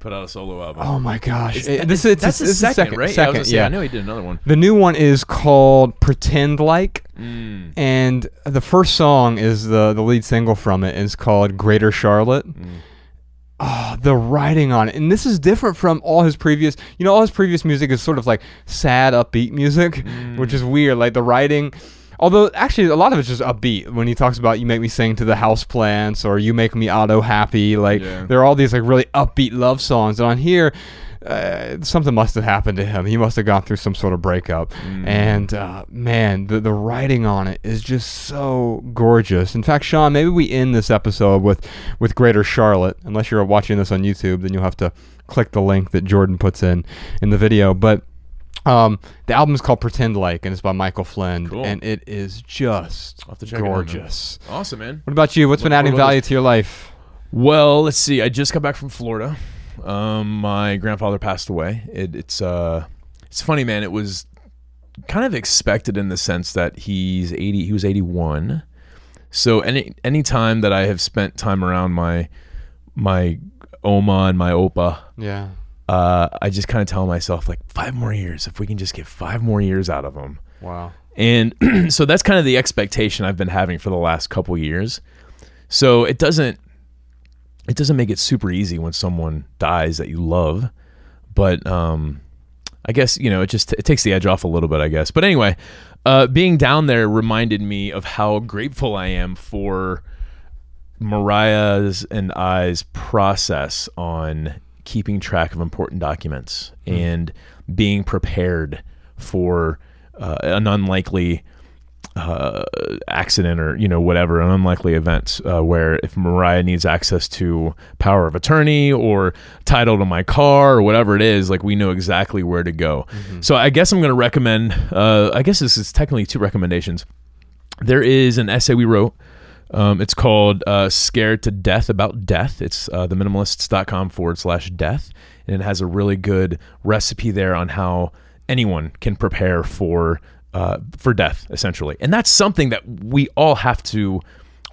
put out a solo album. oh my gosh, It- this is that's the second, second, right? yeah, I, was gonna say, yeah. I know he did another one. The new one is called Pretend Like, Mm. and the first song is the the lead single from it is called Greater Charlotte. Mm. Oh, the writing on it, and this is different from all his previous. You know, all his previous music is sort of like sad, upbeat music, which is mm. weird. Like the writing, although actually a lot of it's just upbeat. When he talks about "You make me sing to the house plants" or "You make me auto happy," like Yeah. there are all these like really upbeat love songs. And on here, uh, something must have happened to him. He must have gone through some sort of breakup. And uh, man, the the writing on it is just so gorgeous. In fact, Sean, maybe we end this episode with with Greater Charlotte. Unless you're watching this on YouTube, then you'll have to click the link that Jordan puts in in the video. But um, the album is called Pretend Like, and it's by Michael Flynn, Cool. and it is just I'll have to check it out, gorgeous. Awesome, man. What about you? What's been adding value to your life? Well, let's see. I just got back from Florida. Um, my grandfather passed away. It, it's uh, it's funny, man. It was kind of expected in the sense that he's eighty. He was eighty one. So any any time that I have spent time around my my oma and my opa, Yeah. uh, I just kind of tell myself like five more years. If we can just get five more years out of him, Wow. and so that's kind of the expectation I've been having for the last couple years. So it doesn't it doesn't make it super easy when someone dies that you love, but um I guess, you know, it just it takes the edge off a little bit, I guess. But anyway, uh being down there reminded me of how grateful I am for Mariah's and I's process on keeping track of important documents and being prepared for uh, an unlikely uh, accident or you know whatever an unlikely event uh, where if Mariah needs access to power of attorney or title to my car or whatever it is like we know exactly where to go so I guess I'm going to recommend uh, I guess this is technically two recommendations there is an essay we wrote um, it's called uh, Scared to Death About Death. It's uh, theminimalists.com forward slash death. And it has a really good recipe there on how anyone can prepare for uh, for death, essentially. And that's something that we all have to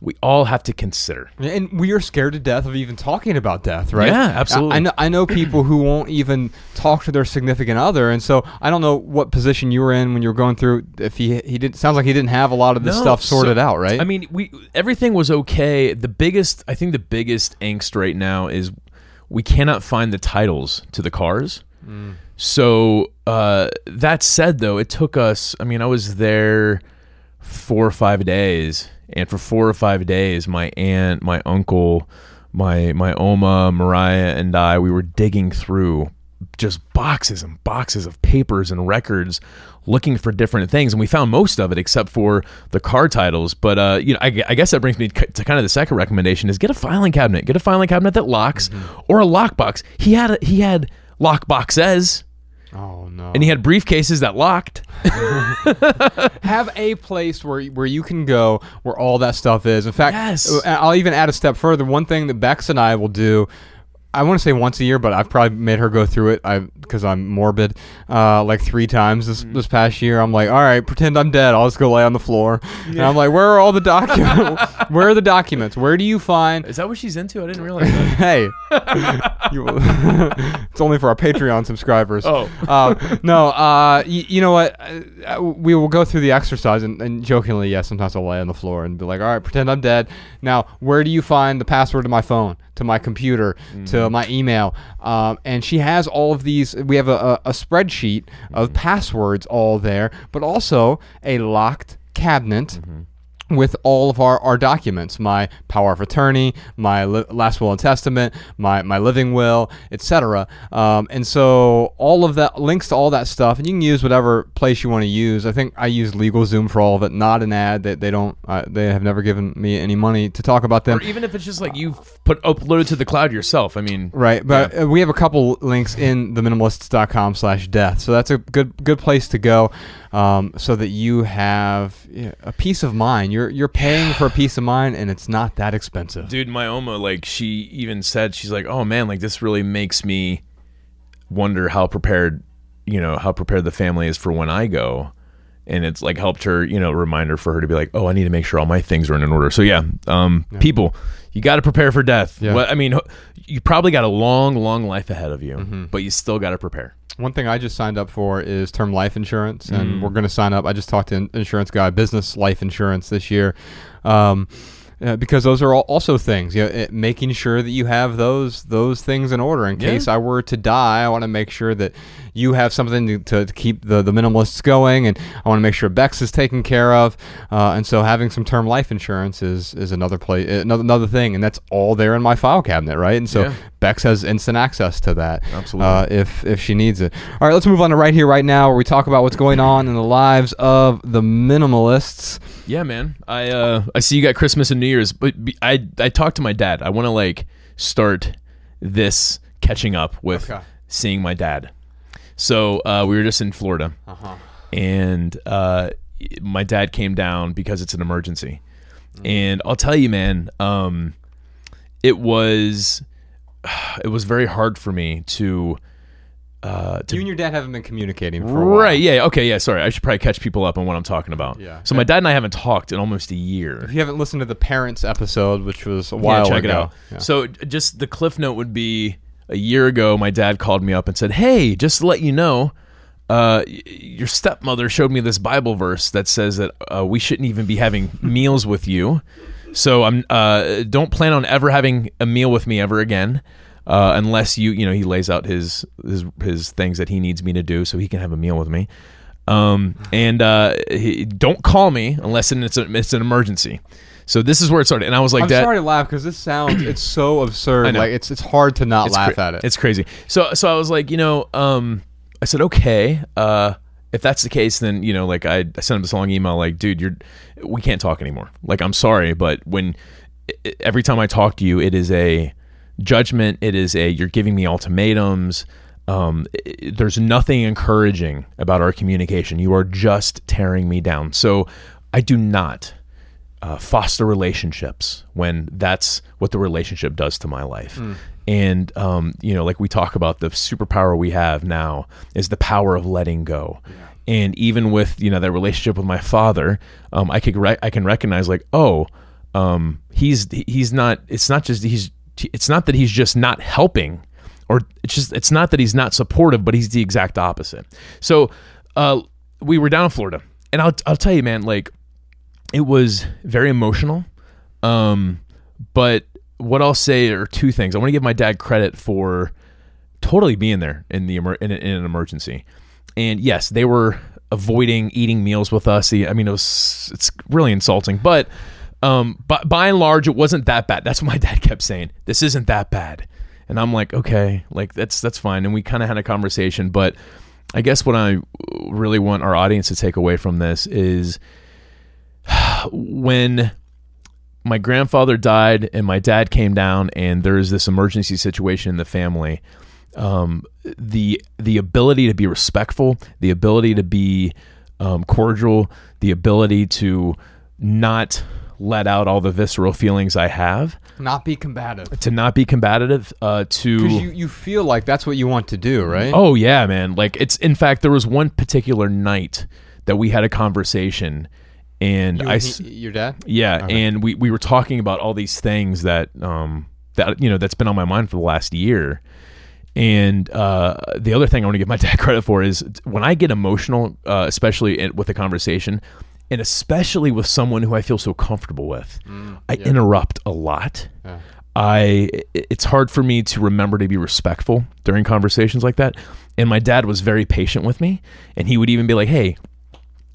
we all have to consider. And we are scared to death of even talking about death, right? Yeah, absolutely. I, I know, I know people who won't even talk to their significant other, and so I don't know what position you were in when you were going through. If he he did, sounds like he didn't have a lot of this No, stuff so- sorted out, right? I mean, we everything was okay. The biggest, I think, the biggest angst right now is we cannot find the titles to the cars. So uh, that said, though, it took us. I mean, I was there four or five days, and for four or five days, my aunt, my uncle, my my oma, Mariah, and I, we were digging through just boxes and boxes of papers and records looking for different things and we found most of it except for the car titles. But uh, you know I, I guess that brings me to kind of the second recommendation is get a filing cabinet. Get a filing cabinet that locks or a lockbox. He had a, he had lockboxes oh no! and he had briefcases that locked have a place where where you can go where all that stuff is. In fact, Yes. uh, I'll even add a step further. One thing that Bex and I will do. I want to say once a year, but I've probably made her go through it. I because I'm morbid, uh, like three times this this past year. I'm like, all right, pretend I'm dead. I'll just go lay on the floor, and I'm like, where are all the documents? where are the documents? Where do you find? is that what she's into i didn't realize that Hey, you, it's only for our Patreon subscribers. Oh. uh, no. Uh, y- you know what? Uh, we will go through the exercise, and, and jokingly, yes, sometimes I'll lay on the floor and be like, "All right, pretend I'm dead." Now, where do you find the password to my phone, to my computer, to mm-hmm. my email? Um, and she has all of these. We have a, a, a spreadsheet of mm-hmm. passwords all there, but also a locked cabinet mm-hmm. With all of our, our documents my power of attorney my li- last will and testament my, my living will etc um, and so all of that links to all that stuff and you can use whatever place you want to use i think i use legalzoom for all of it not an ad that they don't uh, they have never given me any money to talk about them Or even if it's just like you put uploaded to the cloud yourself. I mean, Right, but uh, we have a couple links in the minimalists.com slash death. So that's a good good place to go um, so that you have yeah, a peace of mind. You're you're paying for a peace of mind and it's not that expensive. dude, my Oma, like she even said, she's like, oh man, like this really makes me wonder how prepared, you know, how prepared the family is for when I go. And it's like helped her, you know, reminder for her to be like, oh, I need to make sure all my things are in order. So yeah, um, people, you got to prepare for death. Yeah. Well, I mean, you probably got a long, long life ahead of you, Mm-hmm. but you still got to prepare. One thing I just signed up for is term life insurance, Mm. and we're going to sign up. I just talked to an insurance guy, business life insurance this year, um, uh, because those are all also things. You know, it, making sure that you have those those things in order in Yeah. case I were to die. I want to make sure that you have something to, to, to keep the, the minimalists going, and I want to make sure Bex is taken care of. Uh, and so having some term life insurance is is another play another another thing, and that's all there in my file cabinet, right? And so Yeah. Bex has instant access to that. Absolutely. Uh, if if she needs it. All right, let's move on to right here, right now, where we talk about what's going on in the lives of the minimalists. Yeah, man. I uh I see you got Christmas and New Year's, but be- I I talked to my dad. I want to like start this catching up with Okay. seeing my dad. So uh, we were just in Florida, Uh-huh. and uh, my dad came down because it's an emergency. And I'll tell you, man, um, it was it was very hard for me to uh, to You and your dad haven't been communicating for a while. Right. Yeah. Okay. Yeah. Sorry. I should probably catch people up on what I'm talking about. Yeah. So my dad and I haven't talked in almost a year. If you haven't listened to the parents episode, which was a while yeah, check ago, it out. Yeah. So just the cliff note would be a year ago. My dad called me up and said, "Hey, just to let you know." Uh, your stepmother showed me this Bible verse that says that uh, we shouldn't even be having meals with you. So I'm uh, don't plan on ever having a meal with me ever again, uh, unless you you know he lays out his his his things that he needs me to do so he can have a meal with me. Um, and uh, he, don't call me unless it's a, it's an emergency. So this is where it started, and I was like, I'm "Dad, sorry to laugh because this sounds it's so absurd. Like it's it's hard to not it's laugh cra- at it. It's crazy. So so I was like, you know, um, I said, okay, uh, if that's the case, then you know, like I, I sent him this long email, like, dude, you're, we can't talk anymore. Like, I'm sorry, but when i- every time I talk to you, it is a judgment. It is a you're giving me ultimatums. Um, i- i- there's nothing encouraging about our communication. You are just tearing me down. So I do not uh, foster relationships when that's what the relationship does to my life. And um, you know, like we talk about, the superpower we have now is the power of letting go. And even with you know that relationship with my father, um, I could re- I can recognize like, oh, um, he's he's not. It's not just he's. It's not that he's just not helping, or it's just it's not that he's not supportive, but he's the exact opposite. So uh, we were down in Florida, and I'll I'll tell you, man, like it was very emotional. Um, but what I'll say are two things. I want to give my dad credit for totally being there in the in, in an emergency. And yes, they were avoiding eating meals with us. I mean, it was it's really insulting, but um, by, by and large, it wasn't that bad. That's what my dad kept saying. This isn't that bad, and I'm like, okay, like that's that's fine. And we kind of had a conversation, but I guess what I really want our audience to take away from this is when my grandfather died and my dad came down and there's this emergency situation in the family um, the the ability to be respectful the ability to be um, cordial the ability to not let out all the visceral feelings i have not be combative to not be combative uh, to because you, you feel like that's what you want to do, right? Oh yeah, man. Like it's in fact there was one particular night that we had a conversation and You I he- your dad. yeah, and we we were talking about all these things that um that you know that's been on my mind for the last year. And uh, the other thing I want to give my dad credit for is when I get emotional, uh, especially with a conversation, and especially with someone who I feel so comfortable with, I interrupt a lot. Yeah. I it's hard for me to remember to be respectful during conversations like that. And my dad was very patient with me, and he would even be like, "Hey,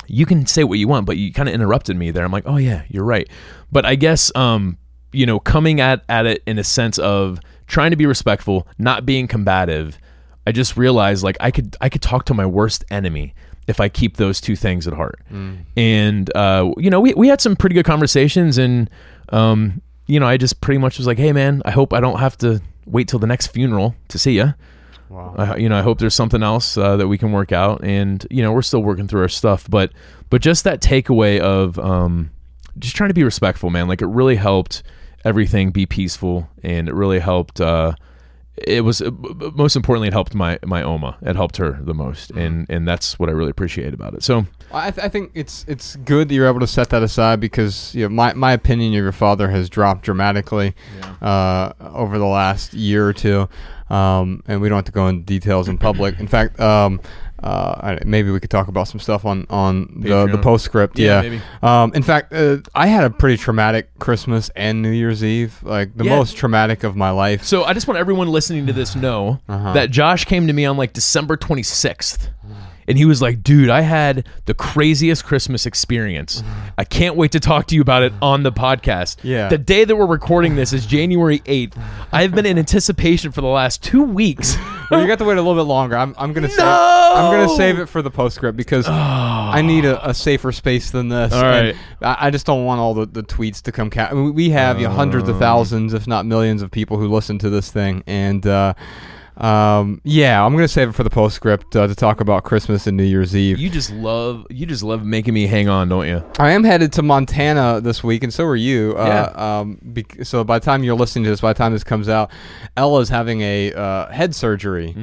you can say what you want, but you kind of interrupted me there. I'm like, oh yeah, you're right. But I guess um, you know, coming at at it in a sense of trying to be respectful, not being combative. I just realized like I could I could talk to my worst enemy if I keep those two things at heart. And uh, you know, we we had some pretty good conversations, and um, you know, I just pretty much was like, hey man, I hope I don't have to wait till the next funeral to see you. Wow. I, you know, I hope there's something else uh, that we can work out, and you know, we're still working through our stuff, but but just that takeaway of um, just trying to be respectful, man. Like it really helped everything be peaceful, and it really helped. Uh, it was uh, most importantly, it helped my my Oma. It helped her the most, and and that's what I really appreciate about it. So I, th- I think it's it's good that you're able to set that aside because you know, my my opinion of your father has dropped dramatically uh, over the last year or two, um, and we don't have to go into details in public. In fact, um, uh, maybe we could talk about some stuff on on the, the postscript. Yeah, Yeah. maybe. Um, in fact, uh, I had a pretty traumatic Christmas and New Year's Eve, like the Yeah. most traumatic of my life. So I just want everyone listening to this know Uh-huh. that Josh came to me on like December 26th. And he was like, dude, I had the craziest Christmas experience. I can't wait to talk to you about it on the podcast. Yeah. The day that we're recording this is January 8th. I've been in anticipation for the last two weeks. well, you got to wait a little bit longer. I'm, I'm gonna save. No! I'm gonna save it for the postscript because I need a, a safer space than this. All and. I, I just don't want all the, the tweets to come. Ca- I mean, we have you know, hundreds of thousands, if not millions, of people who listen to this thing, and. Uh, um, yeah, I'm gonna save it for the postscript uh, to talk about Christmas and New Year's Eve. you just love you just love making me hang on, don't you? I am headed to Montana this week, and so are you. Yeah. Uh, um, bec- so by the time you're listening to this, by the time this comes out, Ella's having a uh, head surgery.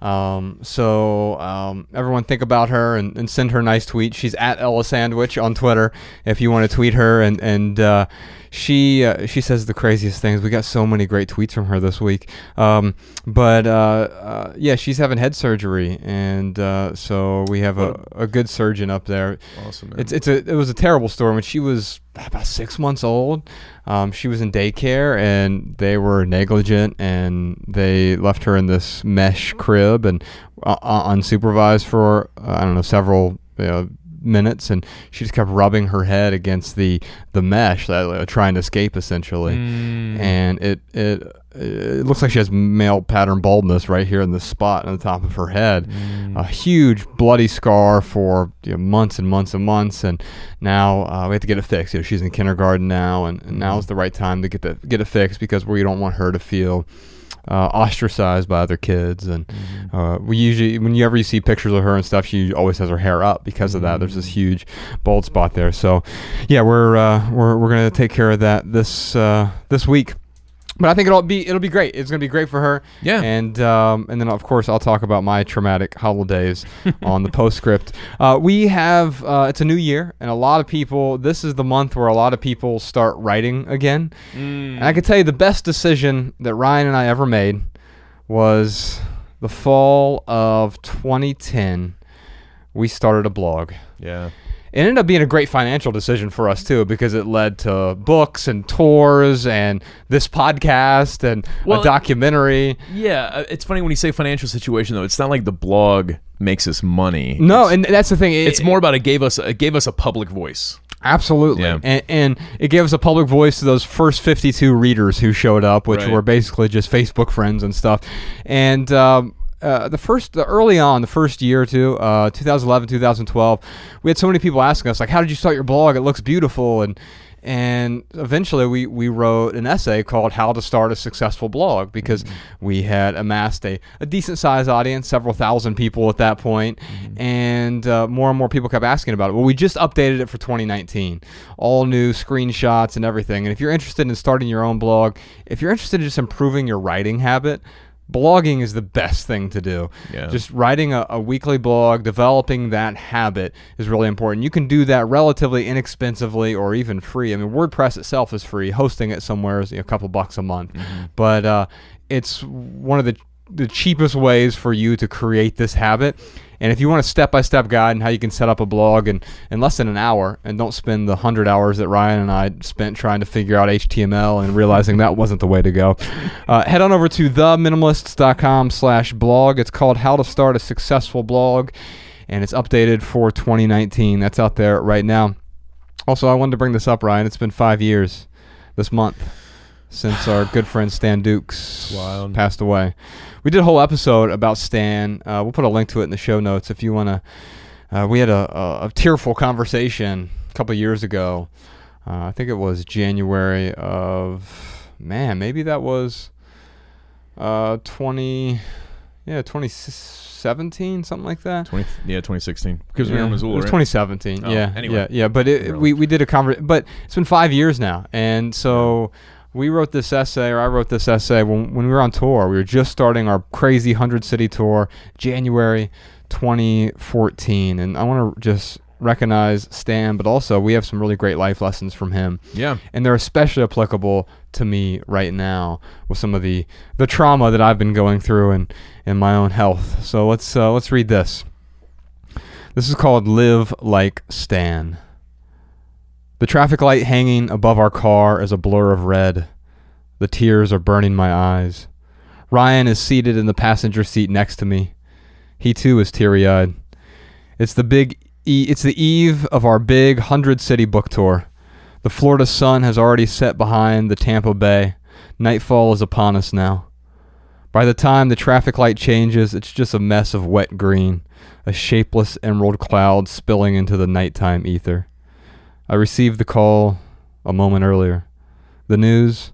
Um, so um, everyone think about her and, and send her a nice tweet. She's at Ella Sandwich on Twitter if you want to tweet her. And and uh, she uh, she says the craziest things. We got so many great tweets from her this week. Um, but uh, uh, yeah, she's having head surgery, and uh, so we have a, a good surgeon up there. Awesome. It's it's a it was a terrible storm, when she was about six months old. Um, she was in daycare and they were negligent and they left her in this mesh crib and uh, uh, unsupervised for uh, I don't know several you know, minutes and she just kept rubbing her head against the the mesh that uh, trying to escape essentially Mm. and it it it looks like she has male pattern baldness right here in the spot on the top of her head. A huge bloody scar for you know, months and months and months, and now uh, we have to get it fixed. You know, she's in kindergarten now, and, and now is the right time to get the get it fixed because we don't want her to feel. Uh, ostracized by other kids, and uh, we usually, whenever you see pictures of her and stuff, she always has her hair up because of that. There's this huge bald spot there. So, yeah, we're uh, we're we're gonna take care of that this uh, this week. But I think it'll be it'll be great. It's gonna be great for her. Yeah. And um, and then of course I'll talk about my traumatic holidays on the postscript. Uh, we have uh, it's a new year and a lot of people. This is the month where a lot of people start writing again. And I can tell you the best decision that Ryan and I ever made was the fall of 2010. We started a blog. yeah. It ended up being a great financial decision for us too because it led to books and tours and this podcast and Well, a documentary. Yeah, uh, it's funny when you say financial situation though. It's not like the blog makes us money. No, and that's the thing. It- It's more about it gave us it gave us a public voice. absolutely, Yeah. and, and it gave us a public voice to those first fifty-two readers who showed up, which Right. were basically just Facebook friends and stuff. And um, uh, the first, the early on, the first year or two, uh, 2011, 2012, we had so many people asking us like, "How did you start your blog? It looks beautiful." and and eventually we, we wrote an essay called How to Start a Successful Blog because we had amassed a, a decent sized audience, several thousand people at that point, and uh, more and more people kept asking about it. Well, we just updated it for 2019, all new screenshots and everything. And if you're interested in starting your own blog, if you're interested in just improving your writing habit, blogging is the best thing to do. Yeah. Just writing a, a weekly blog, developing that habit is really important. You can do that relatively inexpensively or even free. I mean, WordPress itself is free. Hosting it somewhere is you know, a couple bucks a month, but uh, it's one of the the cheapest ways for you to create this habit. And if you want a step-by-step guide on how you can set up a blog in, in less than an hour, and don't spend the hundred hours that Ryan and I spent trying to figure out HTML and realizing that wasn't the way to go, uh, head on over to theminimalists.com slash blog. It's called How to Start a Successful Blog. and it's updated for 2019. That's out there right now. Also, I wanted to bring this up, Ryan. It's been five years this month since our good friend Stan Dukes passed away. We did a whole episode about Stan. Uh, we'll put a link to it in the show notes if you want to. Uh, we had a, a, a tearful conversation a couple years ago. Uh, I think it was January of man, maybe that was uh 20 yeah, 2017, something like that. 20, yeah, 2016. Because we yeah, were in it Missoula, was right? 2017. Oh, yeah, anyway. yeah, yeah. But it, we we did a conver- But it's been five years now, and so we wrote this essay, or I wrote this essay when when we were on tour. We were just starting our crazy hundred city tour, January 2014, and I want to just recognize Stan, but also we have some really great life lessons from him Yeah. and they're especially applicable to me right now with some of the the trauma that I've been going through and in my own health. So let's uh, let's read this. This is called "Live Like Stan." The traffic light hanging above our car is a blur of red. The tears are burning my eyes. Ryan is seated in the passenger seat next to me. He too is teary-eyed. It's the big e- it's the eve of our big 100 city book tour. The Florida sun has already set behind the Tampa Bay. Nightfall is upon us now. By the time the traffic light changes, it's just a mess of wet green, a shapeless emerald cloud spilling into the nighttime ether. I received the call a moment earlier. The news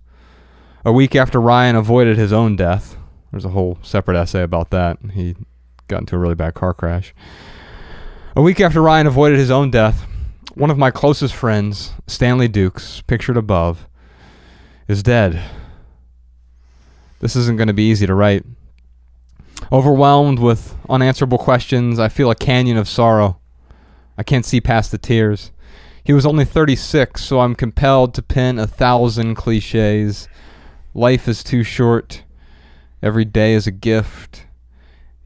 a week after Ryan avoided his own death. There's a whole separate essay about that. He got into a really bad car crash. A week after Ryan avoided his own death, one of my closest friends, Stanley Dukes, pictured above, is dead. This isn't going to be easy to write. Overwhelmed with unanswerable questions, I feel a canyon of sorrow. I can't see past the tears. He was only 36, so I'm compelled to pen a thousand cliches. Life is too short. Every day is a gift.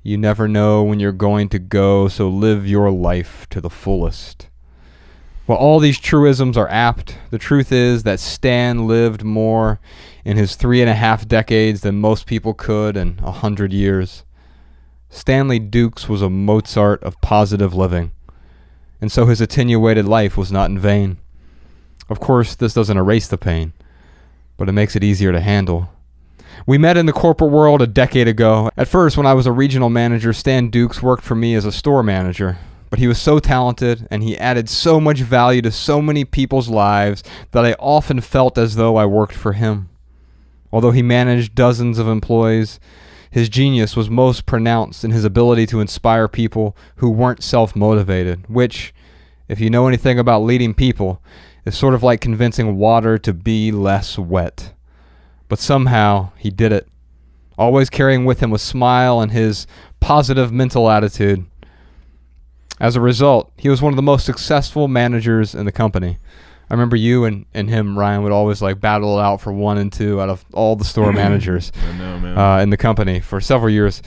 You never know when you're going to go, so live your life to the fullest. While all these truisms are apt, the truth is that Stan lived more in his three and a half decades than most people could in a hundred years. Stanley Dukes was a Mozart of positive living, and so his attenuated life was not in vain. Of course, this doesn't erase the pain, but it makes it easier to handle. We met in the corporate world a decade ago. At first, when I was a regional manager, Stan Dukes worked for me as a store manager. But he was so talented and he added so much value to so many people's lives that I often felt as though I worked for him. Although he managed dozens of employees, his genius was most pronounced in his ability to inspire people who weren't self motivated, which, if you know anything about leading people, it's sort of like convincing water to be less wet. But somehow he did it, always carrying with him a smile and his positive mental attitude. As a result, he was one of the most successful managers in the company. I remember you and, and him, Ryan, would always like battle it out for one and two out of all the store managers I know, man. uh, in the company for several years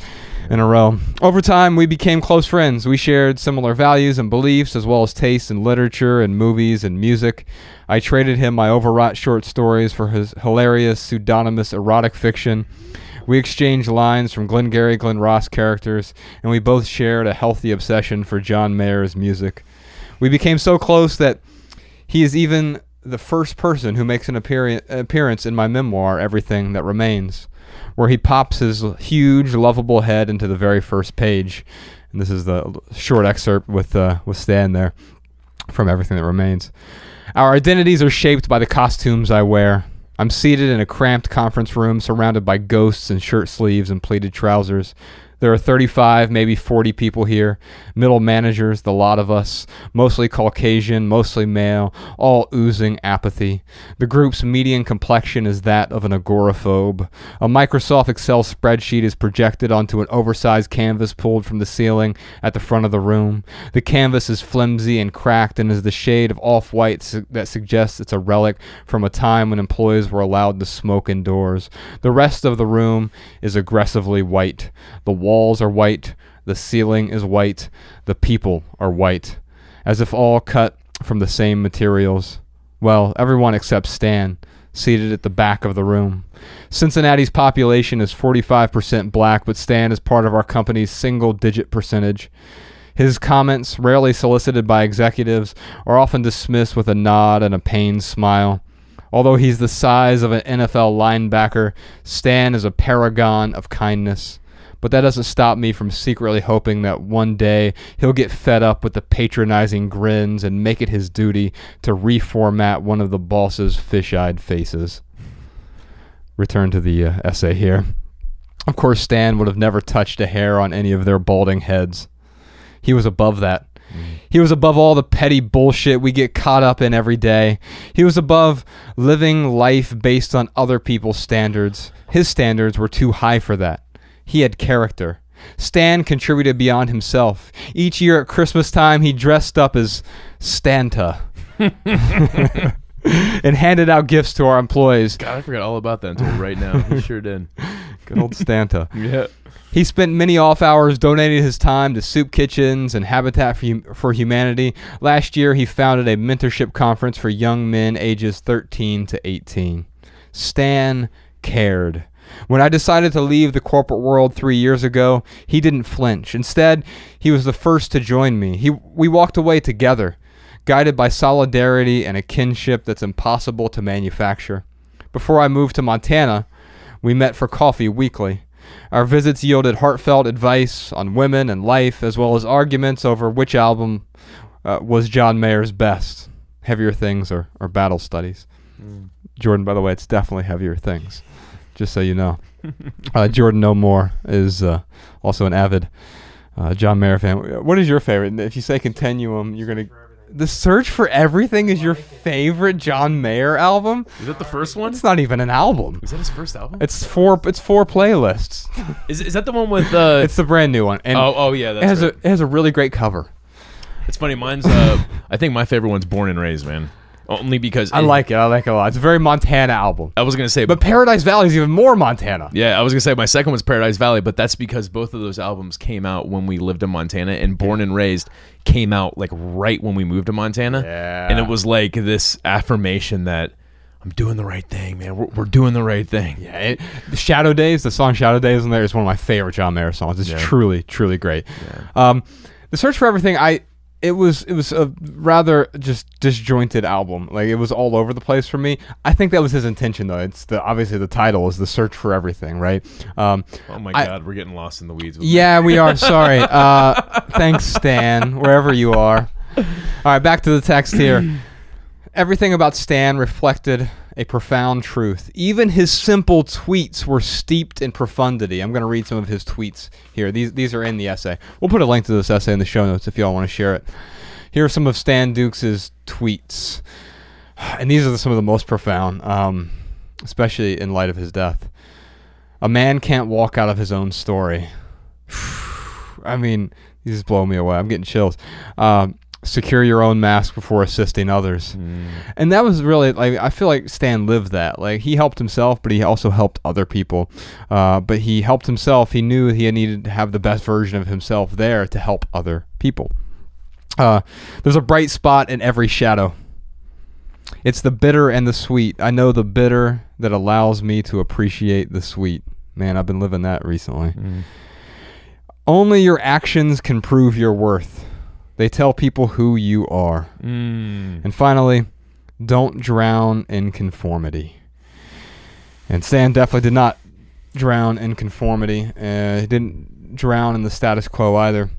in a row. Over time, we became close friends. We shared similar values and beliefs, as well as tastes in literature and movies and music. I traded him my overwrought short stories for his hilarious pseudonymous erotic fiction. We exchanged lines from Glengarry Glen Ross characters, and we both shared a healthy obsession for John Mayer's music. We became so close that he is even the first person who makes an appear- appearance in my memoir, Everything That Remains, where he pops his huge, lovable head into the very first page. And this is the short excerpt with uh, with Stan there from Everything That Remains. Our identities are shaped by the costumes I wear. I'm seated in a cramped conference room surrounded by ghosts in shirt sleeves and pleated trousers. There are 35, maybe 40 people here. Middle managers, the lot of us, mostly Caucasian, mostly male, all oozing apathy. The group's median complexion is that of an agoraphobe. A Microsoft Excel spreadsheet is projected onto an oversized canvas pulled from the ceiling at the front of the room. The canvas is flimsy and cracked and is the shade of off white su- that suggests it's a relic from a time when employees were allowed to smoke indoors. The rest of the room is aggressively white. The walls are white, the ceiling is white, the people are white, as if all cut from the same materials. Well, everyone except Stan, seated at the back of the room. Cincinnati's population is 45% black, but Stan is part of our company's single digit percentage. His comments, rarely solicited by executives, are often dismissed with a nod and a pained smile. Although he's the size of an NFL linebacker, Stan is a paragon of kindness. But that doesn't stop me from secretly hoping that one day he'll get fed up with the patronizing grins and make it his duty to reformat one of the boss's fish eyed faces. Return to the uh, essay here. Of course, Stan would have never touched a hair on any of their balding heads. He was above that. He was above all the petty bullshit we get caught up in every day. He was above living life based on other people's standards. His standards were too high for that. He had character. Stan contributed beyond himself. Each year at Christmas time, he dressed up as Stanta and handed out gifts to our employees. God, I forgot all about that until right now. He sure did. Good old Stanta. Yeah. He spent many off hours donating his time to soup kitchens and Habitat for, Hum- for Humanity. Last year, he founded a mentorship conference for young men ages 13 to 18. Stan cared. When I decided to leave the corporate world three years ago, he didn't flinch. Instead, he was the first to join me. He, we walked away together, guided by solidarity and a kinship that's impossible to manufacture. Before I moved to Montana, we met for coffee weekly. Our visits yielded heartfelt advice on women and life, as well as arguments over which album uh, was John Mayer's best Heavier Things or, or Battle Studies. Jordan, by the way, it's definitely Heavier Things, just so you know. uh, Jordan No More is uh, also an avid uh, John Mayer fan. What is your favorite? If you say Continuum, you're going to. The Search for Everything is your favorite John Mayer album? Is that the first one? It's not even an album. Is that his first album? It's four. It's four playlists. Is, is that the one with? Uh, It's the brand new one, and oh, oh yeah, it has right. a it has a really great cover. It's funny. Mine's. Uh, I think my favorite one's Born and Raised, man. Only because I like it. I like it a lot. It's a very Montana album, I was gonna say, but Paradise Valley is even more Montana. yeah, I was gonna say my second was Paradise Valley, but that's because both of those albums came out when we lived in Montana, and Born and Raised came out like right when we moved to Montana. Yeah. and it was like this affirmation that I'm doing the right thing, man. We're, we're doing the right thing. Yeah, it, Shadow Days, the song Shadow Days in there is one of my favorite John Mayer songs. It's Yeah. truly, truly great. Um, the Search for Everything, I it was it was a rather just disjointed album. Like it was all over the place for me. I think that was his intention though. It's the obviously the title is the Search for Everything, right? Um, Oh my I- God, we're getting lost in the weeds. With yeah, we are. Sorry. Uh, thanks, Stan, wherever you are. All right, back to the text here. Everything about Stan reflected a profound truth. Even his simple tweets were steeped in profundity. I'm going to read some of his tweets here. These these are in the essay. We'll put a link to this essay in the show notes if y'all want to share it. Here are some of Stan Dukes' tweets, and these are some of the most profound, um, especially in light of his death. A man can't walk out of his own story. I mean, these blow me away. I'm getting chills. Um, secure your own mask before assisting others, and that was really like I feel like Stan lived that. Like he helped himself, but he also helped other people. Uh, but he helped himself. He knew he needed to have the best version of himself there to help other people. Uh, there's a bright spot in every shadow. It's the bitter and the sweet. I know the bitter that allows me to appreciate the sweet. Man, I've been living that recently. Only your actions can prove your worth. They tell people who you are. Mm. And finally, don't drown in conformity. And Stan definitely did not drown in conformity. Uh, he didn't drown in the status quo either.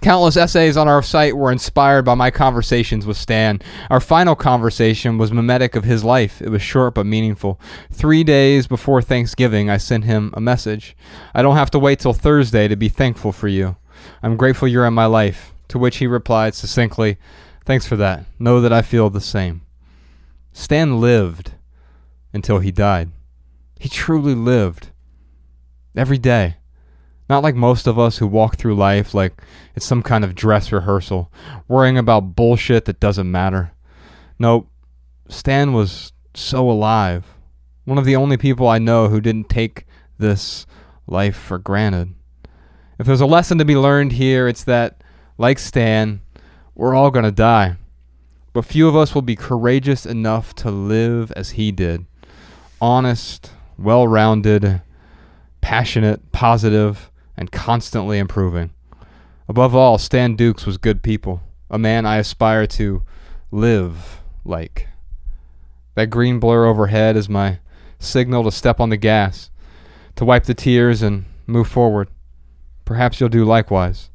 Countless essays on our site were inspired by my conversations with Stan. Our final conversation was mimetic of his life. It was short but meaningful. Three days before Thanksgiving, I sent him a message. I don't have to wait till Thursday to be thankful for you. I'm grateful you're in my life. To which he replied succinctly, Thanks for that. Know that I feel the same. Stan lived until he died. He truly lived. Every day. Not like most of us who walk through life like it's some kind of dress rehearsal, worrying about bullshit that doesn't matter. Nope. Stan was so alive. One of the only people I know who didn't take this life for granted. If there's a lesson to be learned here, it's that, like Stan, we're all going to die. But few of us will be courageous enough to live as he did. Honest, well rounded, passionate, positive, and constantly improving. Above all, Stan Dukes was good people, a man I aspire to live like. That green blur overhead is my signal to step on the gas, to wipe the tears and move forward. Perhaps you'll do likewise.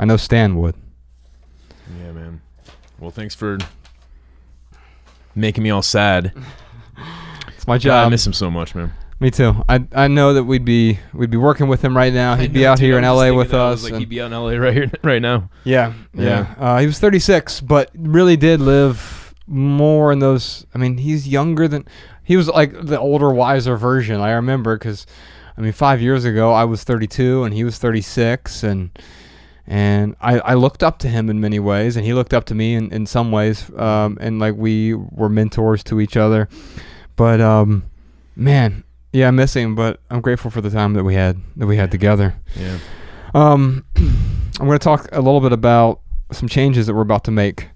I know Stan would. Yeah, man. Well, thanks for making me all sad. It's my job. I miss him so much, man. Me too. I I know that we'd be we'd be working with him right now. He'd be out here in LA with us. Like he'd be out in LA right here, right now. yeah, yeah. Yeah. Uh, he was 36, but really did live more in those. I mean, he's younger than he was like the older, wiser version. I remember because, I mean, five years ago I was 32 and he was 36, and and I, I looked up to him in many ways, and he looked up to me in, in some ways, um, and like we were mentors to each other. But um, man, yeah, I miss him, but I'm grateful for the time that we had that we had together. Yeah. Um, I'm going to talk a little bit about some changes that we're about to make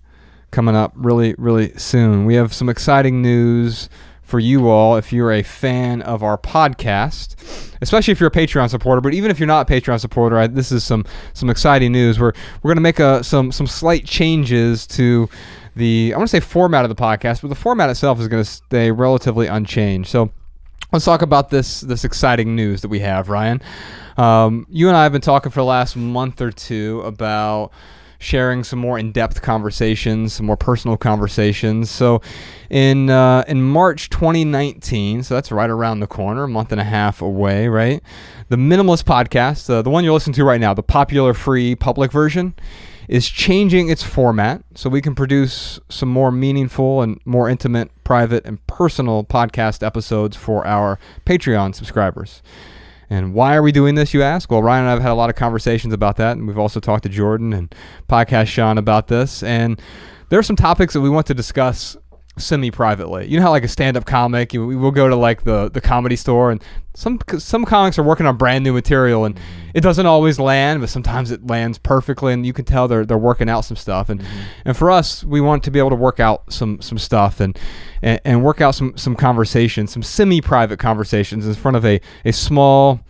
coming up really, really soon. We have some exciting news for you all if you're a fan of our podcast, especially if you're a Patreon supporter. But even if you're not a Patreon supporter, I, this is some some exciting news. We're we're going to make a, some some slight changes to the I want to say format of the podcast, but the format itself is going to stay relatively unchanged. So let's talk about this this exciting news that we have, Ryan. Um, you and I have been talking for the last month or two about sharing some more in-depth conversations, some more personal conversations. So, in uh, in March 2019, so that's right around the corner, a month and a half away, right? The Minimalist Podcast, uh, the one you're listening to right now, the popular free public version, is changing its format so we can produce some more meaningful and more intimate, private, and personal podcast episodes for our Patreon subscribers. And why are we doing this, you ask? Well, Ryan and I have had a lot of conversations about that, and we've also talked to Jordan and podcast Sean about this. And there are some topics that we want to discuss semi-privately. You know how like a stand-up comic, you, we will go to like the the comedy store, and some some comics are working on brand new material, and mm-hmm. it doesn't always land, but sometimes it lands perfectly, and you can tell they're they're working out some stuff. And mm-hmm. and for us, we want to be able to work out some some stuff and and, and work out some some conversations, some semi-private conversations in front of a a small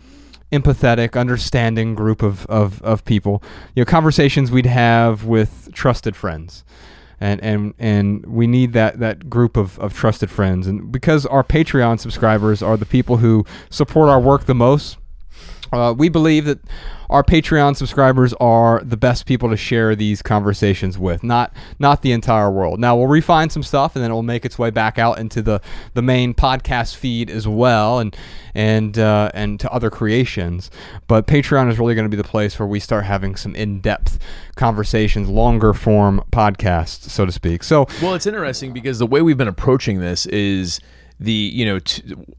empathetic, understanding group of, of, of people. You know, conversations we'd have with trusted friends. And, and and we need that, that group of, of trusted friends. And because our Patreon subscribers are the people who support our work the most, uh, we believe that our Patreon subscribers are the best people to share these conversations with, not not the entire world. Now we'll refine some stuff, and then it will make its way back out into the, the main podcast feed as well, and and uh, and to other creations. But Patreon is really going to be the place where we start having some in depth conversations, longer form podcasts, so to speak. So Well, it's interesting because the way we've been approaching this is the you know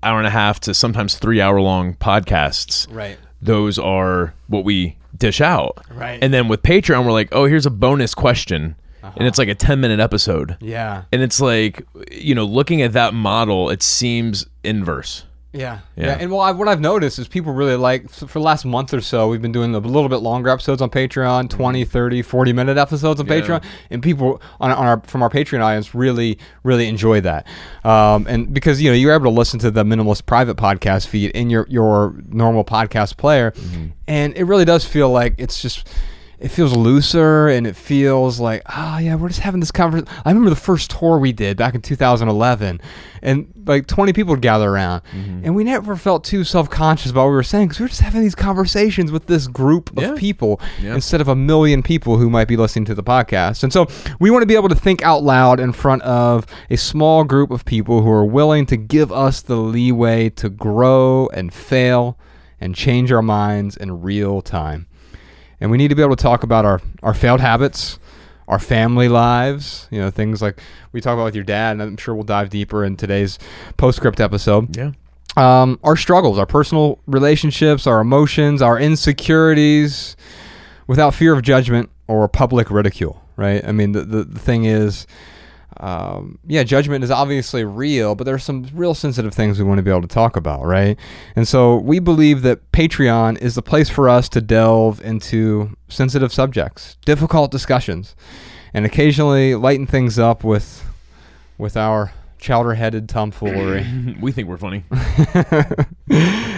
hour and a half to sometimes three hour long podcasts. Right. Those are what we dish out. Right. And then with Patreon, we're like, oh, here's a bonus question, and it's uh-huh. like a ten minute episode. yeah, And it's like, you know, looking at that model, it seems inverse. Yeah, yeah, Yeah. and well, I, what I've noticed is people really like for the last month or so, we've been doing a little bit longer episodes on Patreon, 20, 30, 40 minute episodes on Yeah. Patreon, and people on, on our from our Patreon audience really, really enjoy that. Um, and because you know you're able to listen to the minimalist private podcast feed in your your normal podcast player, and it really does feel like it's just. It feels looser and it feels like, oh, yeah, we're just having this conversation. I remember the first tour we did back in 2011, and like 20 people would gather around, mm-hmm. and we never felt too self conscious about what we were saying because we were just having these conversations with this group of Yeah. people Yeah. instead of a million people who might be listening to the podcast. And so we want to be able to think out loud in front of a small group of people who are willing to give us the leeway to grow and fail and change our minds in real time. And we need to be able to talk about our, our failed habits, our family lives, you know, things like we talk about with your dad, and I'm sure we'll dive deeper in today's postscript episode Yeah. um, our struggles, our personal relationships, our emotions, our insecurities, without fear of judgment or public ridicule. Right? I mean, the the, the thing is, um, yeah, judgment is obviously real, but there's some real sensitive things we want to be able to talk about, right? And so we believe that Patreon is the place for us to delve into sensitive subjects, difficult discussions, and occasionally lighten things up with with our chowder-headed tomfoolery. we think we're funny.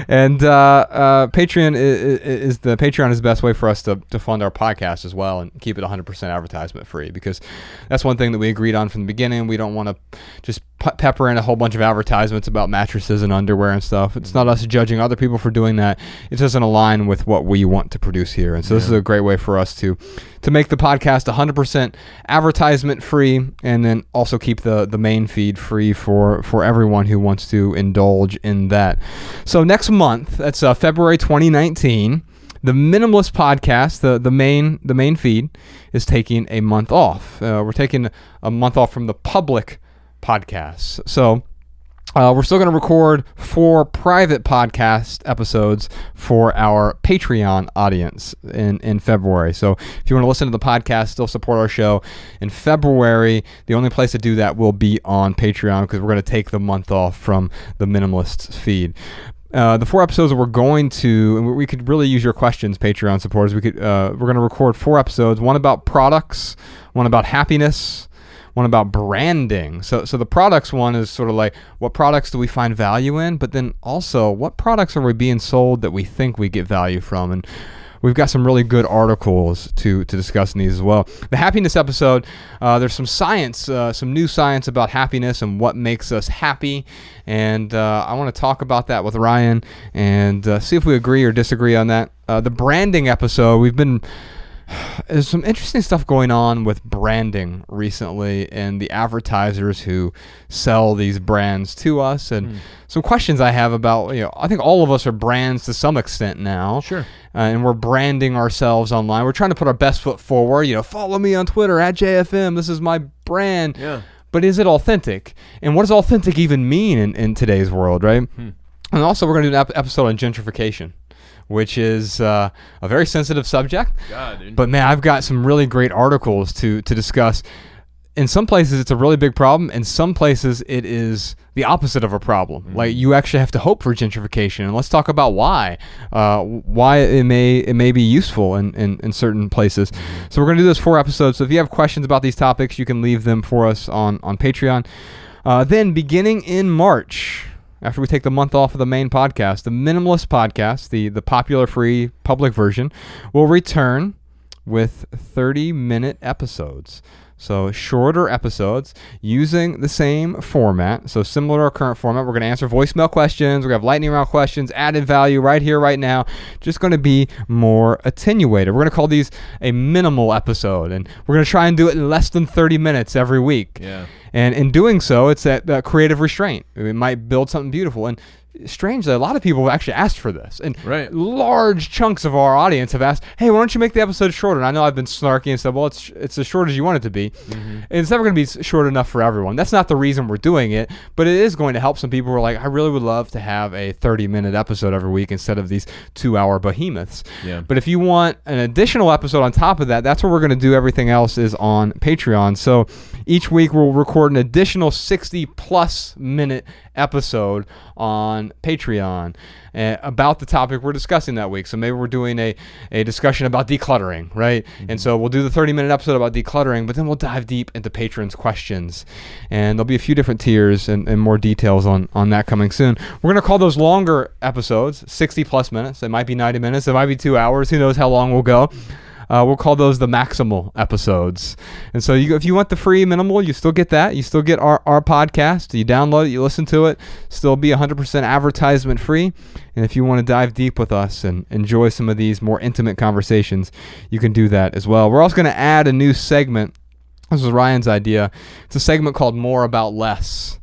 and uh, uh, Patreon is, is the Patreon is the best way for us to, to fund our podcast as well and keep it 100% advertisement free because that's one thing that we agreed on from the beginning. We don't want to just pe- pepper in a whole bunch of advertisements about mattresses and underwear and stuff. It's not us judging other people for doing that. It doesn't align with what we want to produce here. And so this is a great way for us to to make the podcast 100% advertisement free and then also keep the the main feed free for for everyone who wants to indulge in that. So next month, that's uh, February 2019, the Minimalist podcast, the the main the main feed is taking a month off. Uh, we're taking a month off from the public podcasts. So uh, we're still going to record four private podcast episodes for our Patreon audience in, in February. So if you want to listen to the podcast, still support our show in February, the only place to do that will be on Patreon because we're going to take the month off from the Minimalist feed. Uh, the four episodes that we're going to, and we could really use your questions, Patreon supporters. We could, uh, we're going to record four episodes: one about products, one about happiness, one about branding. So, so the products one is sort of like what products do we find value in, but then also what products are we being sold that we think we get value from, and we've got some really good articles to to discuss in these as well. The happiness episode, uh, there's some science, uh, some new science about happiness and what makes us happy, and uh, I want to talk about that with Ryan and uh, see if we agree or disagree on that. Uh, the branding episode, we've been there's some interesting stuff going on with branding recently and the advertisers who sell these brands to us and some questions I have about you know I think all of us are brands to some extent now. Sure. uh, and we're branding ourselves online. We're trying to put our best foot forward you know follow me on Twitter at JFM this is my brand. Yeah. but is it authentic? And what does authentic even mean in, in today's world right? And also we're going to do an ep- episode on gentrification which is uh, a very sensitive subject God, but man, I've got some really great articles to to discuss. In some places, it's a really big problem. In some places, it is the opposite of a problem. Like you actually have to hope for gentrification, and let's talk about why. Uh, why it may it may be useful in, in, in certain places. So we're gonna do those four episodes. So if you have questions about these topics, you can leave them for us on on Patreon. Uh, then beginning in March, after we take the month off of the main podcast, the Minimalist podcast, the the popular free public version, will return with 30 minute episodes. So shorter episodes using the same format. So similar to our current format, we're going to answer voicemail questions. We're going to have lightning round questions, added value right here, right now. Just going to be more attenuated. We're going to call these a minimal episode, and we're going to try and do it in less than 30 minutes every week. Yeah. And in doing so, it's that, that creative restraint. It might build something beautiful. And strangely, a lot of people have actually asked for this. And Right. large chunks of our audience have asked, hey, why don't you make the episode shorter? And I know I've been snarky and said, well, it's, it's as short as you want it to be. Mm-hmm. And it's never going to be short enough for everyone. That's not the reason we're doing it, but it is going to help some people who are like, I really would love to have a 30 minute episode every week instead of these two hour behemoths. Yeah. But if you want an additional episode on top of that, that's where we're going to do everything else is on Patreon. So each week we'll record an additional 60 plus minute episode on Patreon uh, about the topic we're discussing that week. So maybe we're doing a, a discussion about decluttering, right? And so we'll do the 30 minute episode about decluttering, but then we'll dive deep into patrons' questions. And there'll be a few different tiers and, and more details on, on that coming soon. We're going to call those longer episodes, 60 plus minutes. It might be 90 minutes, it might be two hours. Who knows how long we'll go. Uh, we'll call those the maximal episodes. And so, you, if you want the free minimal, you still get that. You still get our, our podcast. You download it, you listen to it, still be 100% advertisement free. And if you want to dive deep with us and enjoy some of these more intimate conversations, you can do that as well. We're also going to add a new segment. This was Ryan's idea. It's a segment called More About Less.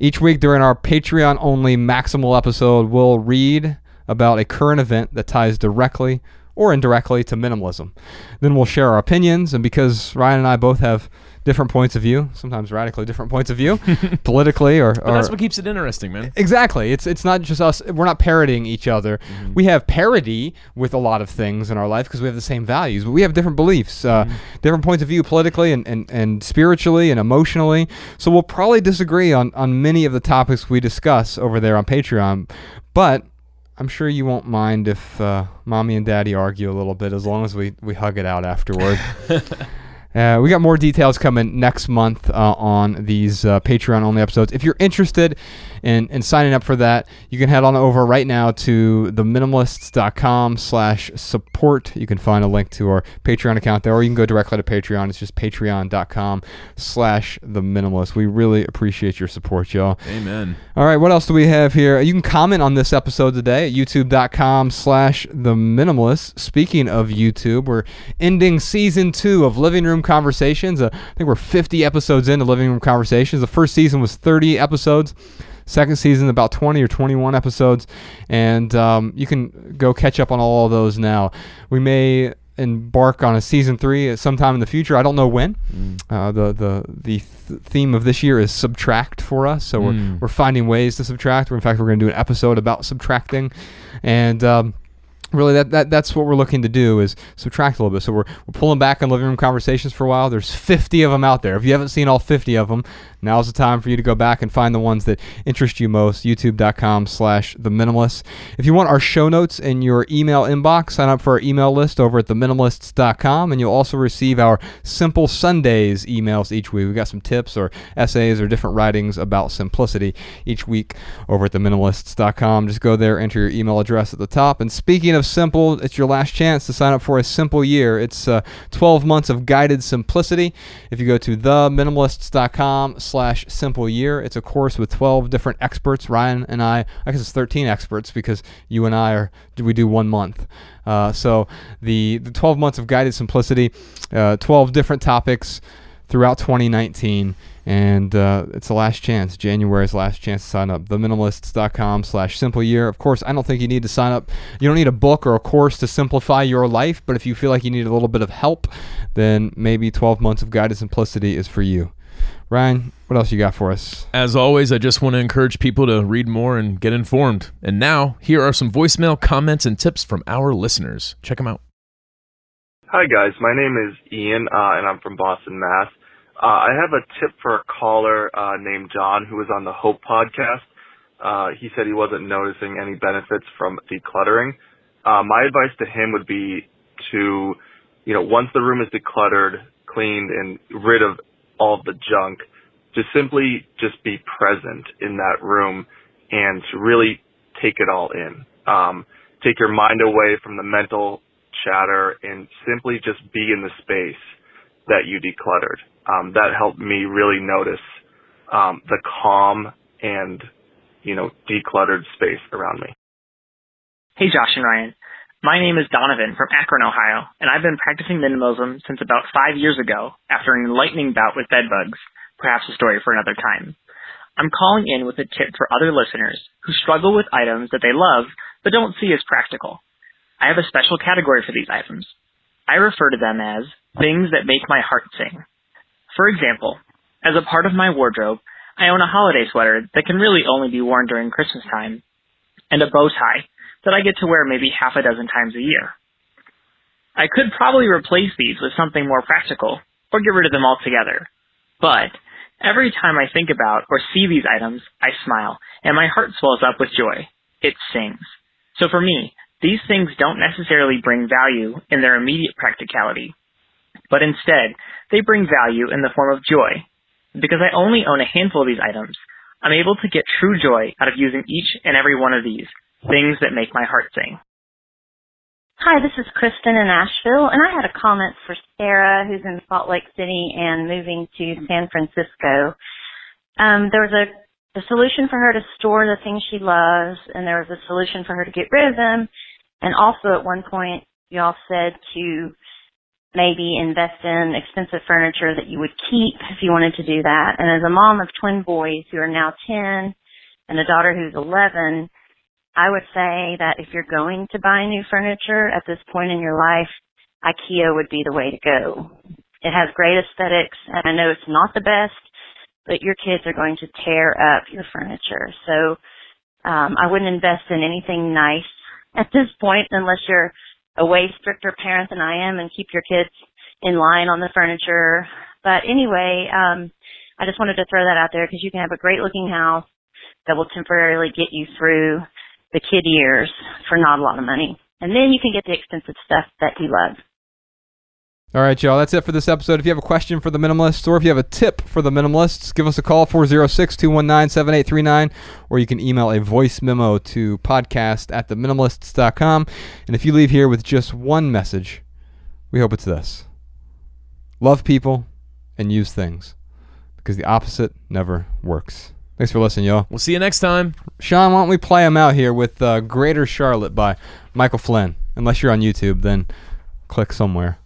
Each week during our Patreon only maximal episode, we'll read about a current event that ties directly or indirectly to minimalism. Then we'll share our opinions, and because Ryan and I both have different points of view, sometimes radically different points of view, politically or, or that's what keeps it interesting, man. Exactly. It's it's not just us. We're not parodying each other. We have parody with a lot of things in our life because we have the same values, but we have different beliefs, uh, different points of view politically and, and, and spiritually and emotionally. So we'll probably disagree on, on many of the topics we discuss over there on Patreon. But I'm sure you won't mind if uh, mommy and daddy argue a little bit as long as we, we hug it out afterward. Uh, we got more details coming next month uh, on these uh, Patreon only episodes. If you're interested in, in signing up for that, you can head on over right now to theminimalists.com slash support. You can find a link to our Patreon account there, or you can go directly to Patreon. It's just patreon.com slash the minimalist. We really appreciate your support, y'all. Amen. All right, what else do we have here? You can comment on this episode today at youtube.com slash the minimalist. Speaking of YouTube, we're ending season two of Living Room Conversations. Uh, I think we're 50 episodes into Living Room Conversations. The first season was 30 episodes. Second season, about 20 or 21 episodes. And um, you can go catch up on all of those now. We may embark on a season three at sometime in the future. I don't know when. Uh, the the the th- theme of this year is subtract for us, so we're we're finding ways to subtract. in fact, we're going to do an episode about subtracting, and. Um, Really, that, that that's what we're looking to do is subtract a little bit. So we're, we're pulling back on living room conversations for a while. There's 50 of them out there. If you haven't seen all 50 of them, now's the time for you to go back and find the ones that interest you most. YouTube.com slash the minimalist. If you want our show notes in your email inbox, sign up for our email list over at theminimalists.com, and you'll also receive our Simple Sundays emails each week. We got some tips or essays or different writings about simplicity each week over at theminimalists.com. Just go there, enter your email address at the top. And speaking of simple, it's your last chance to sign up for a simple year. It's uh, 12 months of guided simplicity. If you go to theminimalists.com slash simple year, it's a course with 12 different experts. Ryan and I, I guess it's 13 experts because you and I are, we do one month. Uh, so the, the 12 months of guided simplicity, uh, 12 different topics throughout 2019 and uh, it's the last chance january's last chance to sign up theminimalists.com slash simple year of course i don't think you need to sign up you don't need a book or a course to simplify your life but if you feel like you need a little bit of help then maybe 12 months of guided simplicity is for you ryan what else you got for us As always, I just want to encourage people to read more and get informed. And now, here are some voicemail comments and tips from our listeners. Check them out. Hi guys, my name is Ian, uh, and I'm from Boston, Mass. Uh, I have a tip for a caller uh, named John who was on the Hope podcast. Uh, he said he wasn't noticing any benefits from decluttering. Uh, my advice to him would be to, you know, once the room is decluttered, cleaned, and rid of all of the junk, to simply just be present in that room and to really take it all in. Um, take your mind away from the mental chatter and simply just be in the space that you decluttered. Um, that helped me really notice um, the calm and you know decluttered space around me. Hey, Josh and Ryan. My name is Donovan from Akron, Ohio, and I've been practicing minimalism since about five years ago after an enlightening bout with bedbugs, perhaps a story for another time. I'm calling in with a tip for other listeners who struggle with items that they love but don't see as practical. I have a special category for these items. I refer to them as things that make my heart sing. For example, as a part of my wardrobe, I own a holiday sweater that can really only be worn during Christmas time, and a bow tie that I get to wear maybe half a dozen times a year. I could probably replace these with something more practical, or get rid of them altogether. But, every time I think about or see these items, I smile, and my heart swells up with joy. It sings. So for me, these things don't necessarily bring value in their immediate practicality, but instead, they bring value in the form of joy. Because I only own a handful of these items, I'm able to get true joy out of using each and every one of these, things that make my heart sing. Hi, this is Kristen in Asheville, and I had a comment for Sarah, who's in Salt Lake City and moving to San Francisco. Um, there was a, a solution for her to store the things she loves, and there was a solution for her to get rid of them. And also, at one point, y'all said to maybe invest in expensive furniture that you would keep if you wanted to do that. And as a mom of twin boys who are now 10 and a daughter who's 11, I would say that if you're going to buy new furniture at this point in your life, IKEA would be the way to go. It has great aesthetics, and I know it's not the best, but your kids are going to tear up your furniture. So um, I wouldn't invest in anything nice at this point unless you're a way stricter parent than I am and keep your kids in line on the furniture. But anyway, um, I just wanted to throw that out there because you can have a great looking house that will temporarily get you through the kid years for not a lot of money. And then you can get the expensive stuff that you love. All right, y'all. That's it for this episode. If you have a question for the minimalists or if you have a tip for the minimalists, give us a call 406 219 7839 or you can email a voice memo to podcast at theminimalists.com. And if you leave here with just one message, we hope it's this love people and use things because the opposite never works. Thanks for listening, y'all. We'll see you next time. Sean, why don't we play him out here with uh, Greater Charlotte by Michael Flynn? Unless you're on YouTube, then click somewhere.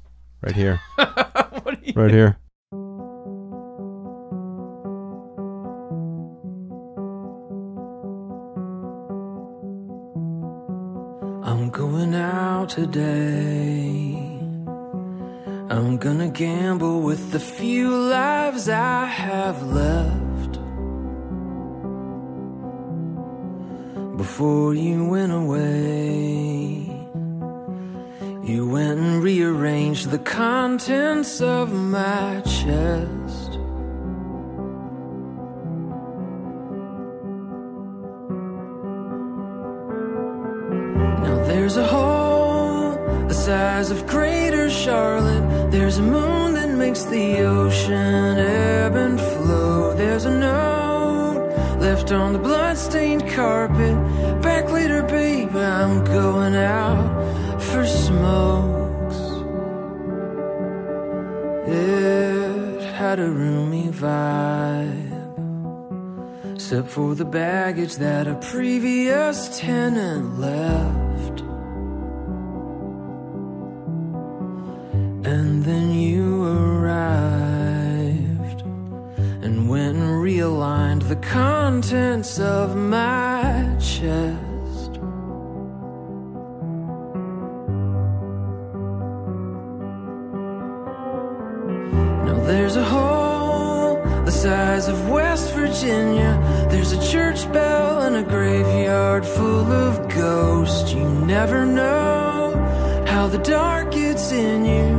Right here. right here. I'm going out today. I'm gonna gamble with the few lives I have left. Before you went away, you went and rearranged the contents of my chest. Now there's a hole the size of Greater Charlotte. There's a moon that makes the ocean ebb and flow. There's a note left on the bloodstained carpet. Back later, babe, I'm going out Had a roomy vibe. Except for the baggage that a previous tenant left. And then you arrived and went and realigned the contents of my chest. Never know how the dark gets in you.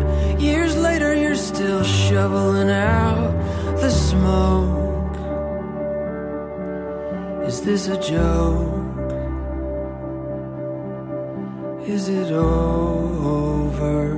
Years later, you're still shoveling out the smoke. Is this a joke? Is it over?